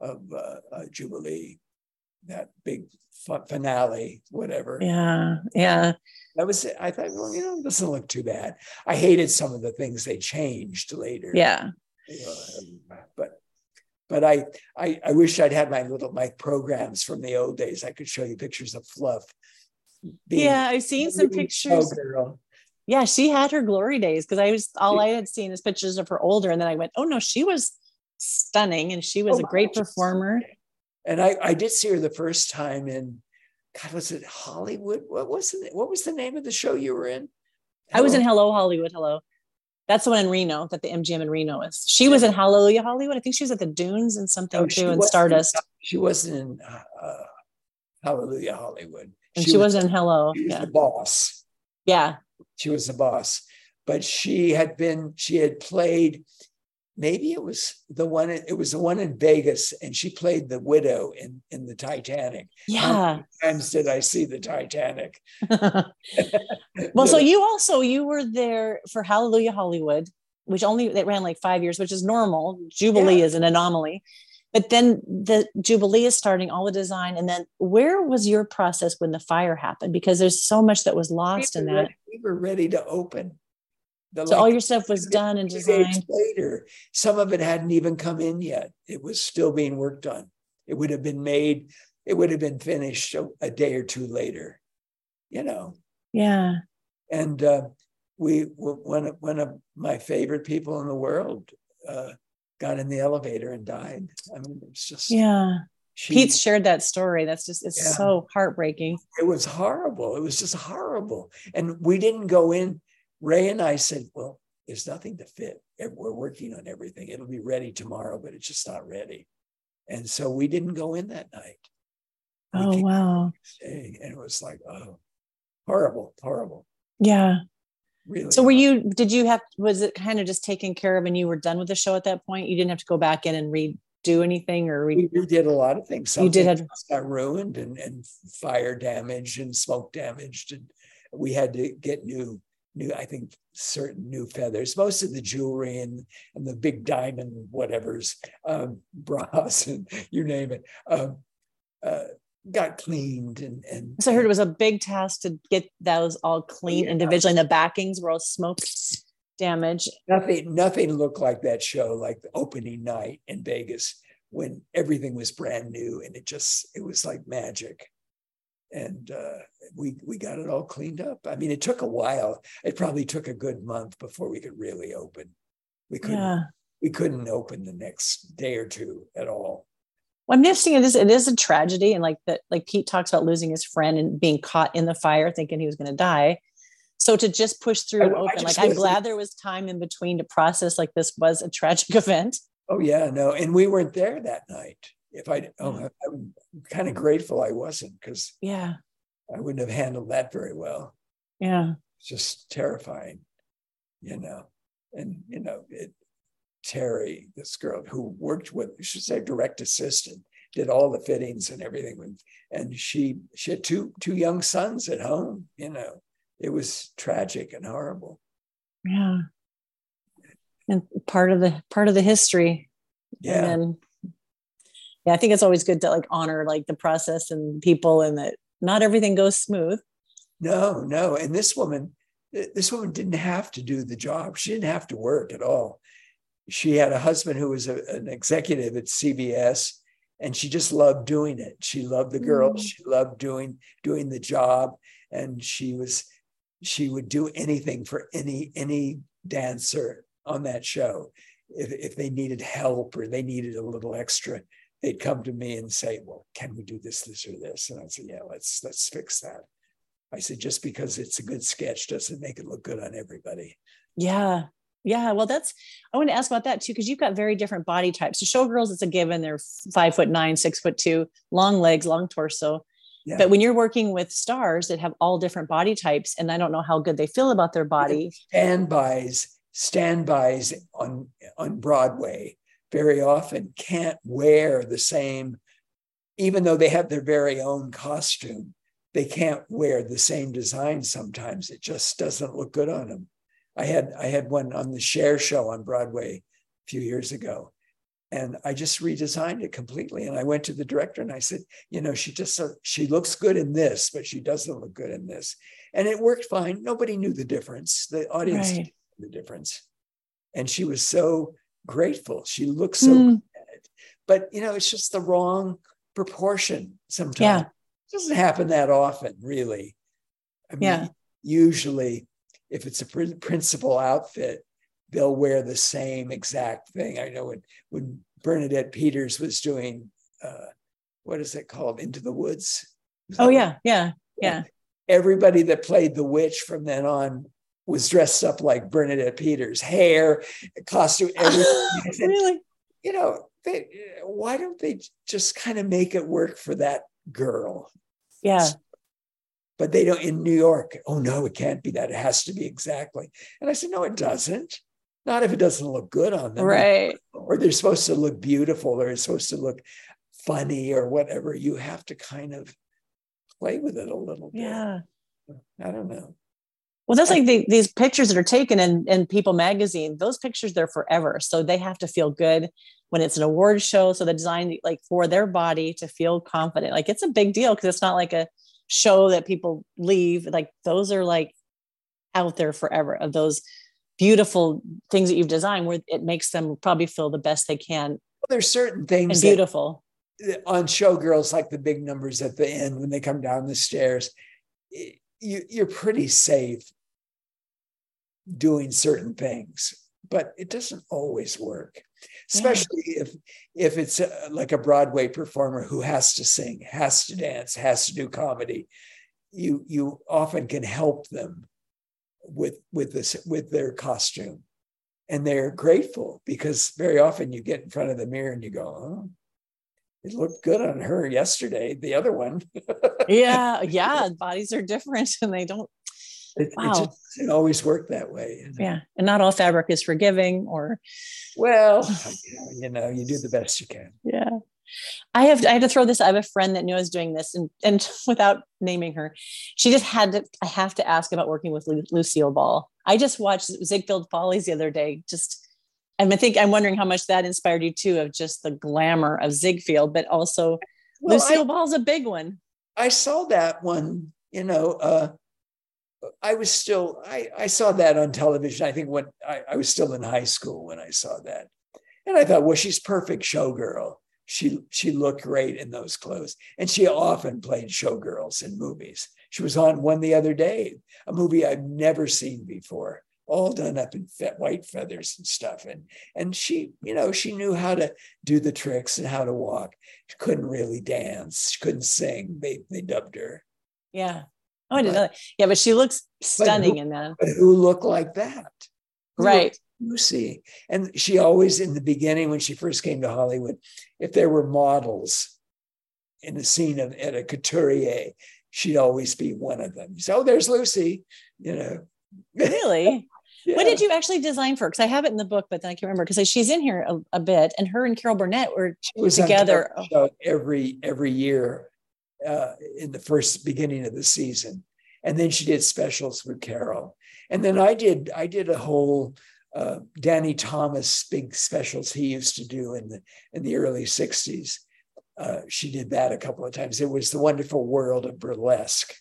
of, of uh, uh, Jubilee, that big finale, whatever. Yeah, yeah. That was I thought, well, you know, it doesn't look too bad. I hated some of the things they changed later. Yeah. Know, but but I, I I wish I'd had my little my programs from the old days. I could show you pictures of Fluff. yeah, I've seen some pictures. Girl yeah, she had her glory days because I was all I had seen is pictures of her older, and then I went, oh no, she was stunning, and she was oh, a great performer. And I, I did see her the first time in, God, was it Hollywood? What was the what was the name of the show you were in? Hello? I was in Hello Hollywood. Hello, that's the one in Reno that the MGM in Reno is. She was in Hallelujah Hollywood. I think she was at the Dunes and something oh, too, and Stardust. She wasn't in uh, Hallelujah Hollywood. And she, she was, was in Hello. She was yeah. the boss. Yeah, she was the boss. But she had been, she had played, maybe it was the one, it was the one in Vegas, and she played the widow in, in the Titanic. Yeah. How many times did I see the Titanic? (laughs) (laughs) well, so you also, you were there for Hallelujah Hollywood, which only, it ran like five years, which is normal. Jubilee yeah. is an anomaly but then the jubilee is starting all the design and then where was your process when the fire happened because there's so much that was lost we in that ready, we were ready to open the, so like, all your stuff was done and designed later some of it hadn't even come in yet it was still being worked on it would have been made it would have been finished a, a day or two later you know yeah and uh, we one of one of my favorite people in the world uh, got in the elevator and died. I mean, it's just yeah. She, Pete's shared that story. That's just it's yeah. so heartbreaking. It was horrible. It was just horrible. And we didn't go in. Ray and I said, "Well, there's nothing to fit. We're working on everything. It'll be ready tomorrow, but it's just not ready." And so we didn't go in that night. We oh wow! And it was like, oh, horrible, horrible. Yeah. Really? So were you, did you have, was it kind of just taken care of and you were done with the show at that point? You didn't have to go back in and redo anything or we did a lot of things. Some you did have got ruined and, and fire damaged and smoke damaged. And we had to get new, new, I think certain new feathers, most of the jewelry and, and the big diamond, whatever's um, (laughs) bras and you name it. Um, uh, got cleaned and and so I heard it was a big task to get those all clean yeah. individually and the backings were all smoke damage. Nothing nothing looked like that show like the opening night in Vegas when everything was brand new and it just it was like magic. And uh, we we got it all cleaned up. I mean, it took a while. It probably took a good month before we could really open. We couldn't yeah. we couldn't open the next day or two at all. Well, I'm just thinking it is, it is a tragedy. And like that, like Pete talks about losing his friend and being caught in the fire, thinking he was going to die. So to just push through and open, like I'm glad there was time in between to process like this was a tragic (laughs) event. Oh yeah, no. And we weren't there that night. If I, oh, I'm kind of grateful I wasn't because yeah, I wouldn't have handled that very well. Yeah. It's just terrifying, you know. And you know, it, Terry, this girl who worked with, should say, direct assistant, did all the fittings and everything. And she she had two two young sons at home. You know, it was tragic and horrible. Yeah, and part of the part of the history. Yeah. And yeah, I think it's always good to like honor like the process and people, and that not everything goes smooth. No, no, and this woman, this woman didn't have to do the job. She didn't have to work at all she had a husband who was a, an executive at CBS, and she just loved doing it. She loved the girls. Mm. She loved doing doing the job, and she was she would do anything for any any dancer on that show. If, if they needed help or they needed a little extra, they'd come to me and say, "Well, can we do this, this, or this?" And I'd say, "Yeah, let's let's fix that." I said, "Just because it's a good sketch doesn't make it look good on everybody." Yeah, yeah. Well, that's I want to ask about that too because you've got very different body types. So showgirls, it's a given. They're five foot nine, six foot two, long legs, long torso. Yeah. But when you're working with stars that have all different body types, and I don't know how good they feel about their body. Standbys, standbys on on Broadway very often can't wear the same, even though they have their very own costume, they can't wear the same design sometimes. It just doesn't look good on them. I had I had one on the Cher show on Broadway a few years ago. And I just redesigned it completely. And I went to the director and I said, you know, she just uh, she looks good in this, but she doesn't look good in this. And it worked fine. Nobody knew the difference. The audience right. knew the difference. And she was so grateful. She looks so mm. good. But you know, it's just the wrong proportion sometimes. Yeah. It doesn't happen that often, really. I mean, yeah. usually if it's a principal outfit, they'll wear the same exact thing. I know when when Bernadette Peters was doing uh, what is it called, Into the Woods. Oh yeah, yeah, yeah. Everybody that played the witch from then on was dressed up like Bernadette Peters, hair, costume, everything. (laughs) really? You know, they, why don't they just kind of make it work for that girl? Yeah. But they don't in New York. Oh no, it can't be that. It has to be exactly. And I said, no, it doesn't. Not if it doesn't look good on them. Right. Or they're supposed to look beautiful or it's supposed to look funny or whatever. You have to kind of play with it a little bit. Yeah. I don't know. Well, that's like the, these pictures that are taken in, in People magazine, those pictures, they're forever. So they have to feel good when it's an award show. So the design, like for their body to feel confident, like it's a big deal because it's not like a show that people leave. Like those are like out there forever of those beautiful things that you've designed where it makes them probably feel the best they can. Well, there's certain things and beautiful on showgirls, like the big numbers at the end when they come down the stairs. You, you're pretty safe doing certain things, but it doesn't always work. Especially yeah. if if it's a, like a Broadway performer who has to sing, has to dance, has to do comedy, you you often can help them with with this with their costume and they're grateful because very often you get in front of the mirror and you go oh it looked good on her yesterday the other one (laughs) yeah yeah bodies are different (laughs) and they don't it, wow. it just doesn't always worked that way yeah and not all fabric is forgiving or well (sighs) you know you do the best you can yeah I have I have to throw this. I have a friend that knew I was doing this, and and (laughs) without naming her, she just had to. I have to ask about working with Lu- Lucille Ball. I just watched Ziegfeld Follies the other day. Just, and I think I'm wondering how much that inspired you too, of just the glamour of Ziegfeld, but also well, Lucille I, Ball's a big one. I saw that one. You know, uh, I was still I I saw that on television. I think when I, I was still in high school when I saw that, and I thought, well, she's perfect showgirl. She she looked great in those clothes. And she often played showgirls in movies. She was on one the other day a movie i've never seen before all done up in fe- white feathers and stuff. And and she you know she knew how to do the tricks and how to walk. She couldn't really dance. She couldn't sing. They they dubbed her. Yeah oh i didn't but, know that yeah but she looks stunning who, in that but who look like that who right Lucy. And she always, in the beginning, when she first came to Hollywood, if there were models in the scene of, at a couturier, she'd always be one of them. So oh, there's Lucy, you know. Really? (laughs) yeah. What did you actually design for? Because I have it in the book, but then I can't remember because she's in here a, a, bit, and her and Carol Burnett were together every every year uh, in the first beginning of the season, and then she did specials with Carol, and then I did I did a whole uh, Danny Thomas big specials he used to do in the in the early 60s. Uh, she did that a couple of times. It was the wonderful world of burlesque.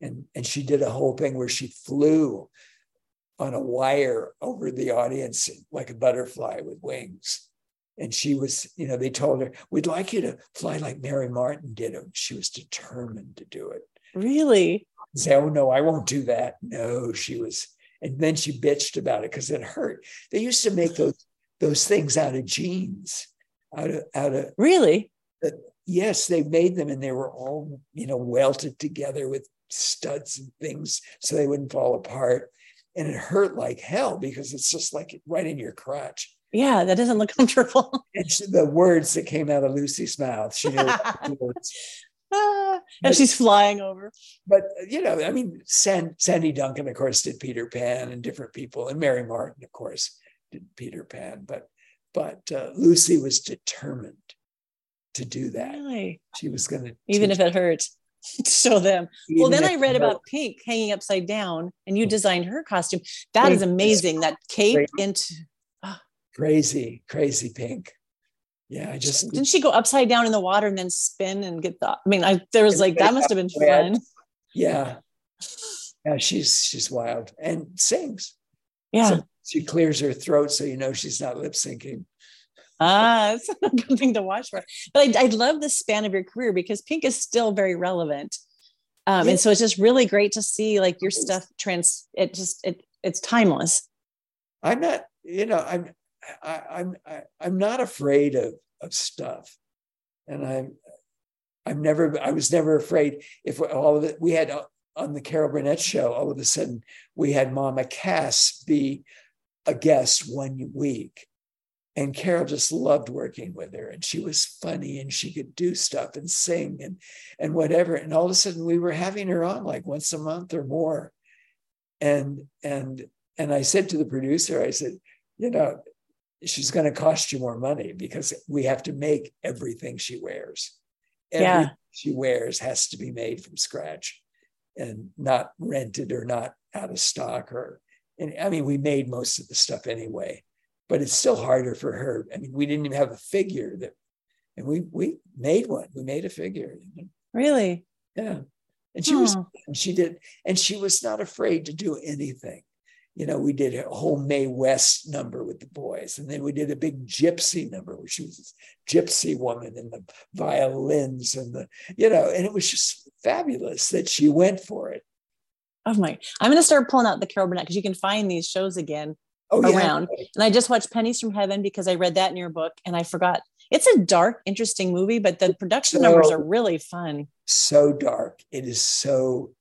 And, and she did a whole thing where she flew on a wire over the audience like a butterfly with wings. And she was, you know, they told her, we'd like you to fly like Mary Martin did. And she was determined to do it. Really? Say, oh no, I won't do that. No, she was, and then she bitched about it because it hurt. They used to make those those things out of jeans, out of out of really. Uh, yes, they made them, and they were all you know welted together with studs and things so they wouldn't fall apart. And it hurt like hell because it's just like right in your crotch. Yeah, that doesn't look (laughs) comfortable. And she, the words that came out of Lucy's mouth, she knew (laughs) words. Ah, and she's flying over. But you know, I mean, San, Sandy Duncan, of course, did Peter Pan, and different people, and Mary Martin, of course, did Peter Pan. But but uh, Lucy was determined to do that. Really? She was going to, even if it hurt, (laughs) show them. Well, then I read about Pink hanging upside down, and you designed her costume. That is amazing. That cape into crazy, crazy pink. Yeah, I just didn't she go upside down in the water and then spin and get the. I mean, I there was like that must have been fun. Yeah, yeah, she's she's wild and sings. Yeah, so she clears her throat so you know she's not lip syncing. Ah, it's (laughs) a good thing to watch for. But I, I love the span of your career because Pink is still very relevant. Um, and so it's just really great to see like your stuff trans it just it it's timeless i'm not you know i'm I, I'm I, am i am not afraid of of stuff, and I'm I'm never I was never afraid if all of it we had uh, on the Carol Burnett show all of a sudden we had Mama Cass be a guest one week, and Carol just loved working with her, and she was funny and she could do stuff and sing and and whatever, and all of a sudden we were having her on like once a month or more, and and and I said to the producer, I said, you know, she's going to cost you more money because we have to make everything she wears. Everything yeah. she wears has to be made from scratch and not rented or not out of stock or and I mean we made most of the stuff anyway, but it's still harder for her. I mean, we didn't even have a figure that and we we made one. We made a figure. Really? Yeah. And she was and she did and she was not afraid to do anything you know, we did a whole Mae West number with the boys. And then we did a big gypsy number where she was this gypsy woman and the violins and the, you know, and it was just fabulous that she went for it. Oh my, I'm going to start pulling out the Carol Burnett because you can find these shows again oh, around. Yeah. And I just watched Pennies from Heaven because I read that in your book and I forgot. It's a dark, interesting movie, but the production so, numbers are really fun. So dark. It is so.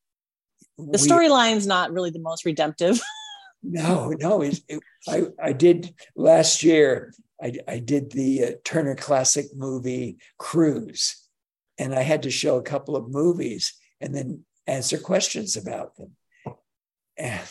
The storyline's not really the most redemptive. (laughs) No, no. It, it, I, I did last year. I, I did the uh, Turner Classic movie Cruise, and I had to show a couple of movies and then answer questions about them. And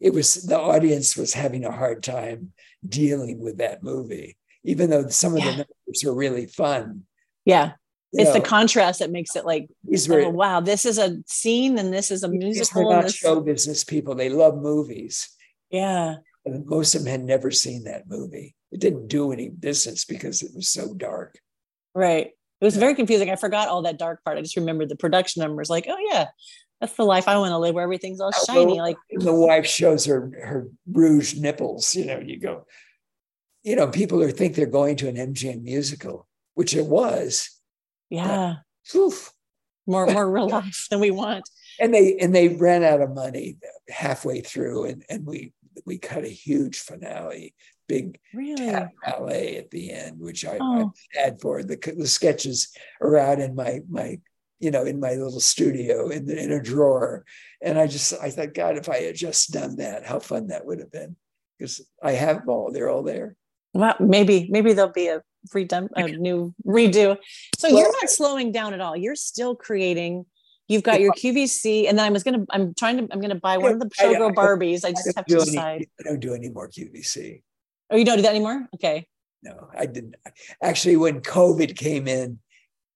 it was the audience was having a hard time dealing with that movie, even though some of yeah. the numbers were really fun. Yeah it's know, the contrast that makes it like oh, wow this is a scene and this is a musical they're not show business people. They love movies. Yeah. And most of them had never seen that movie. It didn't do any business because it was so dark. Right. It was very confusing. I forgot all that dark part. I just remembered the production numbers like oh yeah that's the life i want to live where everything's all shiny like the wife shows her her rouge nipples you know you go you know people are think they're going to an mgm musical which it was yeah. Oof. More (laughs) more real life than we want. And they and they ran out of money halfway through, and and we we cut a huge finale, big really? ballet at the end, which I, oh. I had for the the sketches are out in my my you know in my little studio in the, in a drawer, and I just I thought God, if I had just done that, how fun that would have been because I have them all; they're all there. Well, maybe maybe there'll be a redem- a new redo. So well, you're not slowing down at all. You're still creating. You've got your QVC, and then I was gonna. I'm trying to. I'm gonna buy one of the Showgirl Barbies. I just have to decide. Any, I don't do any more QVC. Oh, you don't do that anymore? Okay. No, I didn't. Actually, when COVID came in,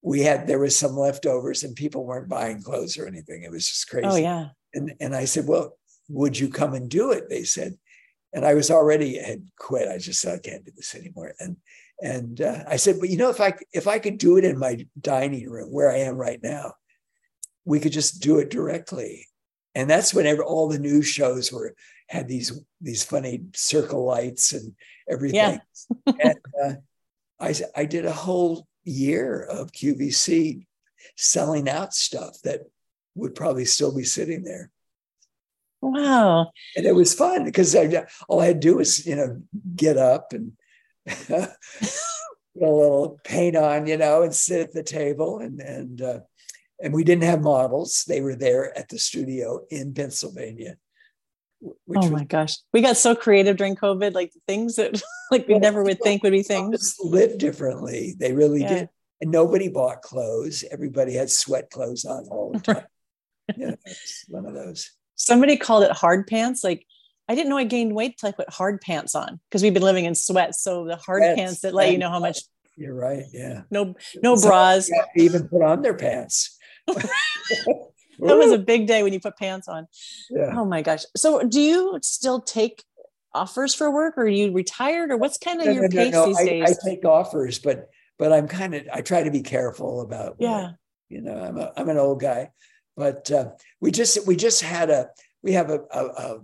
we had there was some leftovers, and people weren't buying clothes or anything. It was just oh, crazy. Oh yeah. And and I said, well, would you come and do it? They said, and I was already had quit. I just said I can't do this anymore. And and uh, I said, but you know, if I if I could do it in my dining room where I am right now, we could just do it directly. and that's whenever all the news shows were had these these funny circle lights and everything. Yeah. (laughs) and uh, I I did a whole year of QVC selling out stuff that would probably still be sitting there. Wow. And it was fun because I, all I had to do was, you know, get up and a little paint on, you know, and sit at the table. And, and, uh, and we didn't have models. They were there at the studio in Pennsylvania. oh my gosh. We got so creative during COVID, like things that (laughs) like we never would think would be things. Live differently. They really yeah. did. And nobody bought clothes. Everybody had sweat clothes on all the (laughs) time. yeah, one of those somebody called it hard pants. Like I didn't know I gained weight till I put hard pants on because we've been living in sweat. So the hard That's, pants that let you know how much. You're right. Yeah. No, no bras. Even put on their pants. (laughs) that was a (laughs) big day when you put pants on. Yeah. Oh my gosh. So do you still take offers for work or are you retired or what's kind of no, your no, pace no, these I, days? I take offers, but but I'm kind of I try to be careful about yeah. you know, I'm a I'm an old guy. But uh, we just we just had a we have a a, a,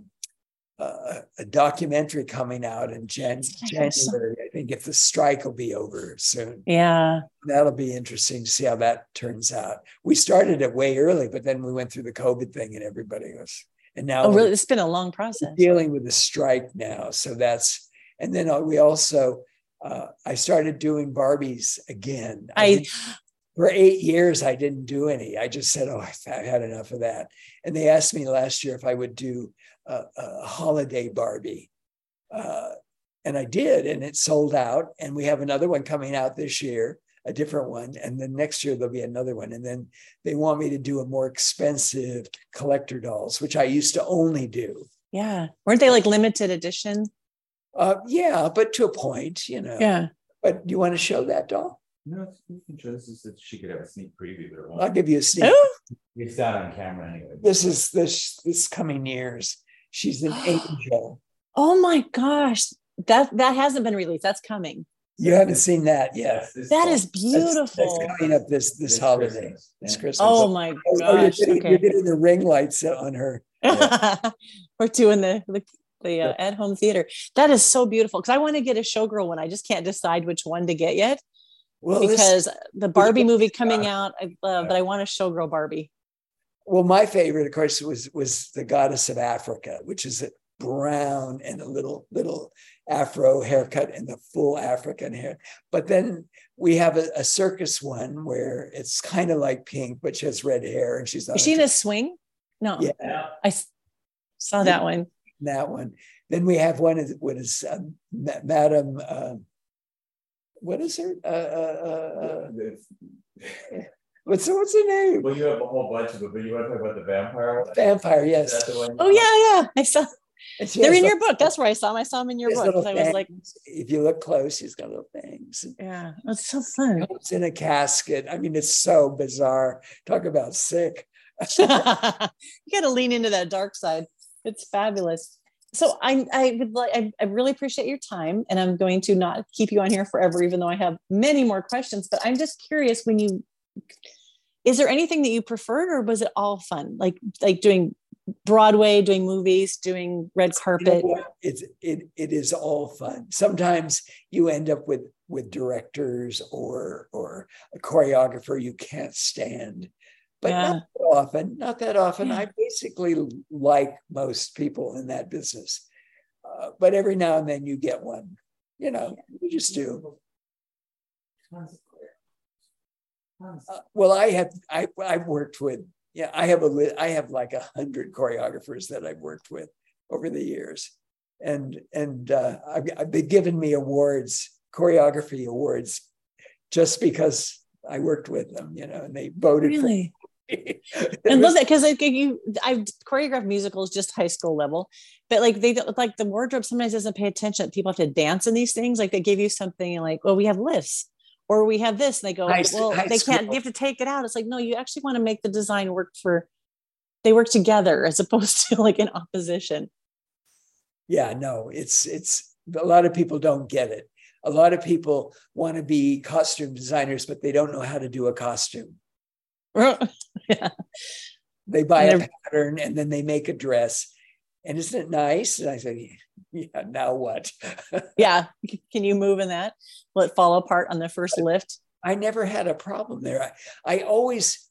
a documentary coming out in Jan- January. I think if the strike will be over soon. Yeah, that'll be interesting to see how that turns out. We started it way early, but then we went through the COVID thing, and everybody was. And now, oh, really? It's been a long process. Dealing with the strike now, so that's and then uh, we also uh, I started doing Barbies again. I, I for eight years, I didn't do any. I just said, oh, I've had enough of that. And they asked me last year if I would do a, a holiday Barbie. Uh, and I did, and it sold out. And we have another one coming out this year, a different one. And then next year, there'll be another one. And then they want me to do a more expensive collector dolls, which I used to only do. Yeah. Weren't they like limited edition? Uh, yeah, but to a point, you know. Yeah. But do you want to show that doll? No, you can show this that she could have a sneak preview, but I'll give you a sneak. Oh, It's not on camera anyway. This is this this coming years. She's an (gasps) angel. oh my gosh. That that hasn't been released. That's coming. You haven't seen that yet. Yes, this That fall. is That's- That's, beautiful. coming up this this This holiday. Christmas, This. Christmas. Oh my Oh, you're gosh. getting, you're getting the ring lights on her. (laughs) We're doing the the, the uh, at home theater. That is so beautiful because I want to get a showgirl one. I just can't decide which one to get yet Well, this- because the Barbie (laughs) movie coming Yeah. out, I love, but I want a showgirl Barbie. Well, my favorite, of course, was was the goddess of Africa, which is a brown and a little little afro haircut and the full African hair. But then we have a, a circus one where it's kind of like pink, but she has red hair and she's on Is she in a swing? No, yeah, I s- saw that one. that one. Then we have one is what is um, Ma- Madam. um what is her? Uh, uh, uh, uh, what's what's her name? Well, you have a whole bunch of them, but you want to talk about the vampire one? Vampire. Yes. the one you Oh want? yeah, yeah. I saw. They're in the- your book. That's where I saw them. I saw them in your book. I was like, if you look close, she's got little things. Yeah, that's so fun. It's in a casket. I mean, it's so bizarre. Talk about sick. (laughs) you got to lean into that dark side. It's fabulous. So I, I would like, I, I really appreciate your time, and I'm going to not keep you on here forever, even though I have many more questions. But I'm just curious, when you, is there anything that you preferred, or was it all fun? Like, like doing Broadway, doing movies, doing red You know carpet. It's it it is all fun. Sometimes you end up with with directors or or a choreographer you can't stand. But Yeah. not that often, not that often. Yeah. I basically like most people in that business. Uh, but every now and then you get one, you know, you just do. Uh, well, I have I I've worked with yeah I have a I have like a hundred choreographers that I've worked with over the years, and and uh, I've, I've been given me awards choreography awards just because I worked with them, you know, and they voted Really? (laughs) I love that because like you, I've choreographed musicals just high school level, but like they don't like the wardrobe sometimes doesn't pay attention. People have to dance in these things. Like they give you something and like, well, we have lifts or we have this, and they go, High well, high they can't. You have to take it out. It's like no, you actually want to make the design work for. They work together as opposed to like in opposition. yeah no it's it's a lot of people don't get it a lot of people want to be costume designers but they don't know how to do a costume (laughs) yeah. They buy a pattern and then they make a dress. And isn't it nice? And I said, Yeah, now what? (laughs) yeah. Can you move in that? Will it fall apart on the first lift? I never had a problem there. I, I always,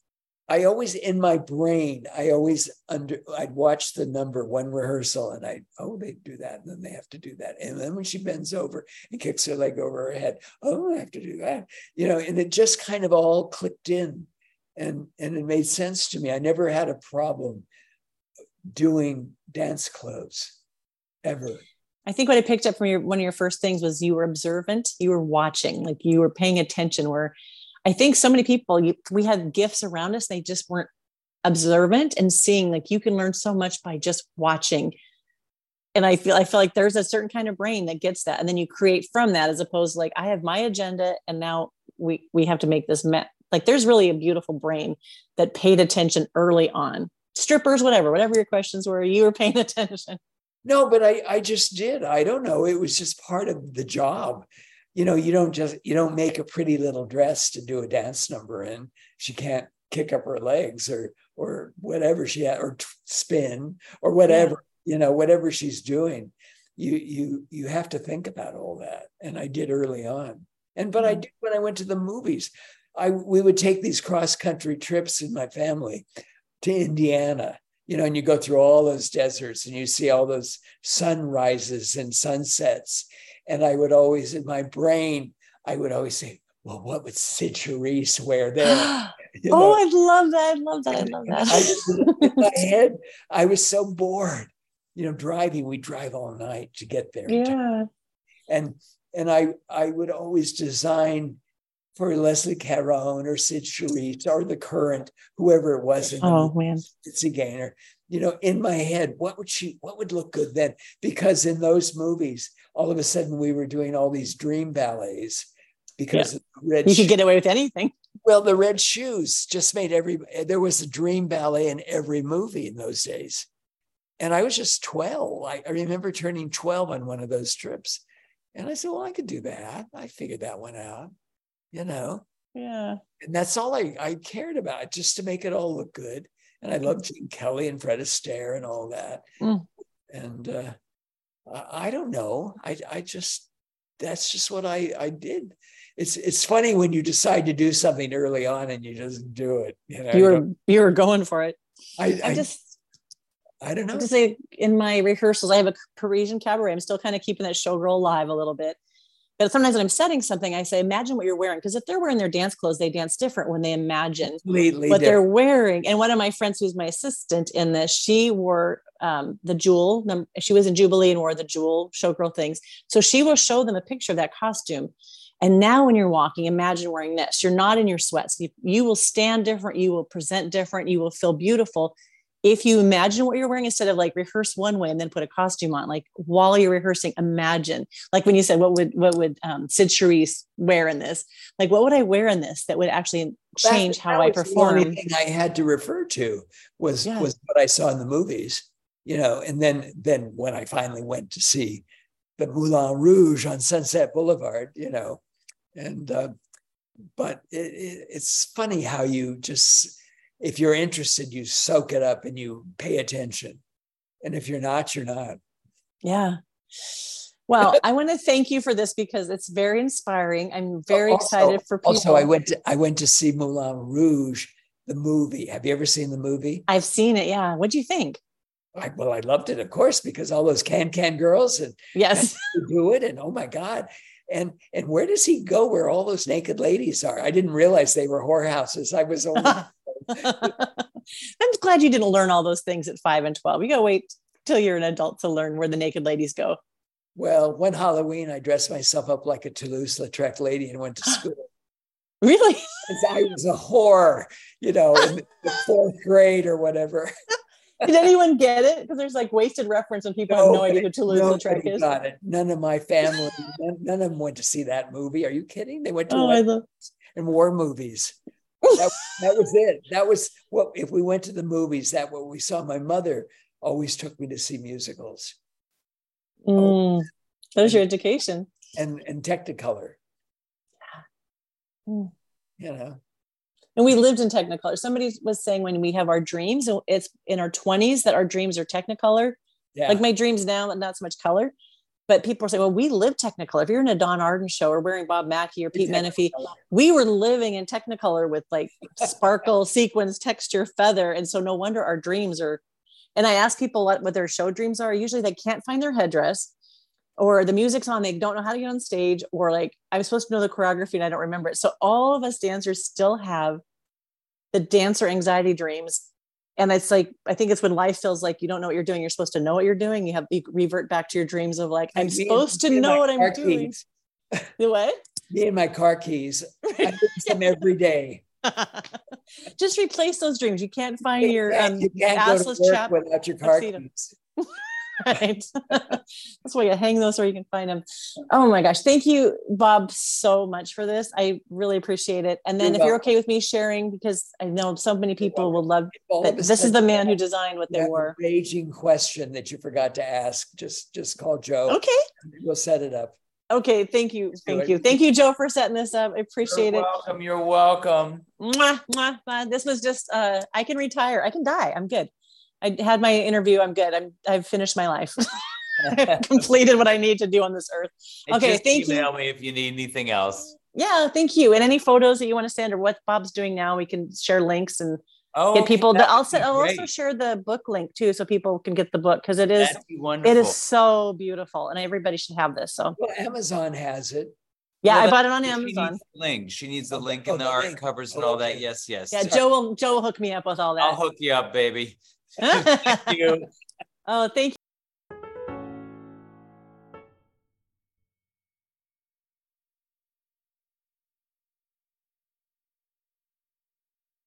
I always in my brain, I always under I'd watch the number one rehearsal and I, oh, they do that, and then they have to do that. And then when she bends over and kicks her leg over her head, oh, I have to do that. You know, and it just kind of all clicked in and and it made sense to me. I never had a problem doing dance clothes ever. I think what I picked up from your one of your first things was you were observant, you were watching, like you were paying attention. Where I think so many people, you, we had gifts around us, they just weren't observant and seeing. Like you can learn so much by just watching. And I feel I feel like there's a certain kind of brain that gets that, and then you create from that, as opposed to like I have my agenda, and now we we have to make this met. Like there's really a beautiful brain that paid attention early on. Strippers, whatever, whatever your questions were, you were paying (laughs) attention. No, but I, I just did. I don't know. It was just part of the job. You know, you don't just you don't make a pretty little dress to do a dance number in. She can't kick up her legs or or whatever she had or spin or whatever, yeah. you know, whatever she's doing. You you you have to think about all that. And I did early on. And but I mm. did when I went to the movies. I we would take these cross country trips in my family to Indiana you know, and you go through all those deserts and you see all those sunrises and sunsets. And I would always, in my brain, I would always say, well, what would Cyd Charisse wear (gasps) there? You oh, know? oh, I love that. I love that. I love that. I in my (laughs) head, I was so bored. You know, driving, we drive all night to get there. Yeah. And and I I would always design for Leslie Caron or Cyd Charisse or the current, whoever it was. oh man, it's a gainer. You know, in my head, what would she? What would look good then? Because in those movies, all of a sudden we were doing all these dream ballets because yeah. red. You could get away with anything. Well, the red shoes just made every. There was a dream ballet in every movie in those days, and I was just twelve. I, I remember turning twelve on one of those trips, and I said, "Well, I could do that." I figured that one out you know? Yeah. And that's all I, I cared about, just to make it all look good. And I loved Gene Kelly and Fred Astaire and all that. Mm. And uh, I, I don't know. I, I just, that's just what I, I did. It's, it's funny when you decide to do something early on and you just do it. You know, you were, you were going for it. I, I, I just, I don't know. To say in my rehearsals, I have a Parisian cabaret. I'm still kind of keeping that showgirl alive a little bit. But sometimes when I'm setting something, I say, imagine what you're wearing. Because if they're wearing their dance clothes, they dance different when they imagine Completely what different. they're wearing. And one of my friends, who's my assistant in this, she wore um, the jewel. She was in Jubilee and wore the jewel showgirl things. So she will show them a picture of that costume. And now when you're walking, imagine wearing this. You're not in your sweats. You, you will stand different. You will present different. You will feel beautiful if you imagine what you're wearing instead of like rehearse one way and then put a costume on like while you're rehearsing imagine like when you said what would what would um, Cyd Charisse wear in this like what would I wear in this that would actually change that, how that I perform the only thing I had to refer to was Yeah. was what I saw in the movies you know and then then when I finally went to see the Moulin Rouge on Sunset Boulevard you know and uh, but it, it, it's funny how you just if you're interested, you soak it up and you pay attention. And if you're not, you're not. yeah well (laughs) I want to thank you for this because it's very inspiring I'm very Also- excited for people Also, I went to I went to see Moulin Rouge, the movie. Have you ever seen the movie? I've seen it yeah what do you think I, well, I loved it, of course, because all those can can girls and yes do it, and oh my god, and and where does he go where all those naked ladies are? I didn't realize they were whorehouses. I was only (laughs) (laughs) I'm glad you didn't learn all those things at five and 12. You gotta wait till you're an adult to learn where the naked ladies go. well. One Halloween, I dressed myself up like a Toulouse-Lautrec lady and went to (gasps) school. Really? I was a whore, you know, in (laughs) the fourth grade or whatever. (laughs) Did anyone get it? Because there's like wasted reference when people have no idea who Toulouse Lautrec is. got it. None of my family, none, none of them went to see that movie. Are you kidding? They went to Oh, love and war movies. That, that was it. That was what if we went to the movies, that what we saw. My mother always took me to see musicals Mm, that was your education. and and Technicolor. Mm. You know, And we lived in Technicolor. Somebody was saying when we have our dreams, it's in our 20s that our dreams are Technicolor. Yeah. Like my dreams now, not so much color. But people are saying, well, we live Technicolor. If you're in a Donn Arden show or wearing Bob Mackie or Pete Menefee, we were living in Technicolor with like sparkle, (laughs) sequins, texture, feather. And so no wonder our dreams are. And I ask people what, what their show dreams are. Usually they can't find their headdress or the music's on, they don't know how to get on stage, or like I'm supposed to know the choreography and I don't remember it. So all of us dancers still have the dancer anxiety dreams. And it's like, I think it's when life feels like you don't know what you're doing. You're supposed to know what you're doing. You have you revert back to your dreams of like, I'm supposed to know what I'm doing. (laughs) The what? Me and my car keys. I use them every day. (laughs) Just replace those dreams. You can't find your um, you can't assless go to work chap without your car keys. (laughs) right. (laughs) That's why you hang those where you can find them. Oh my gosh. Thank you, Bob, so much for this. I really appreciate it. And then you're if you're okay with me sharing, because I know so many people will love that this is the man who designed what they were. Raging question that you forgot to ask. Just just call Joe. Okay. We'll set it up. Okay, thank you. Thank you. Thank you, Joe, for setting this up. I appreciate you're it. Welcome. You're welcome. Mwah, mwah. This was just uh I can retire. I can die. I'm good. I had my interview. I'm good. I'm I've finished my life. (laughs) completed what I need to do on this earth. And okay, thank email you. Email me if you need anything else. Yeah, thank you. And any photos that you want to send or what Bob's doing now, we can share links and oh, get people. Okay, I'll, I'll also share the book link too, so people can get the book because it is it is so beautiful, and everybody should have this. So well, Amazon has it. Yeah, I bought it on Amazon. link. She needs the oh, link oh, and the, art link. covers and oh, all that. Yes, yes. Yeah, Joe will Joe will hook me up with all that. I'll hook you up, baby. Thank you. (laughs) Oh, thank you.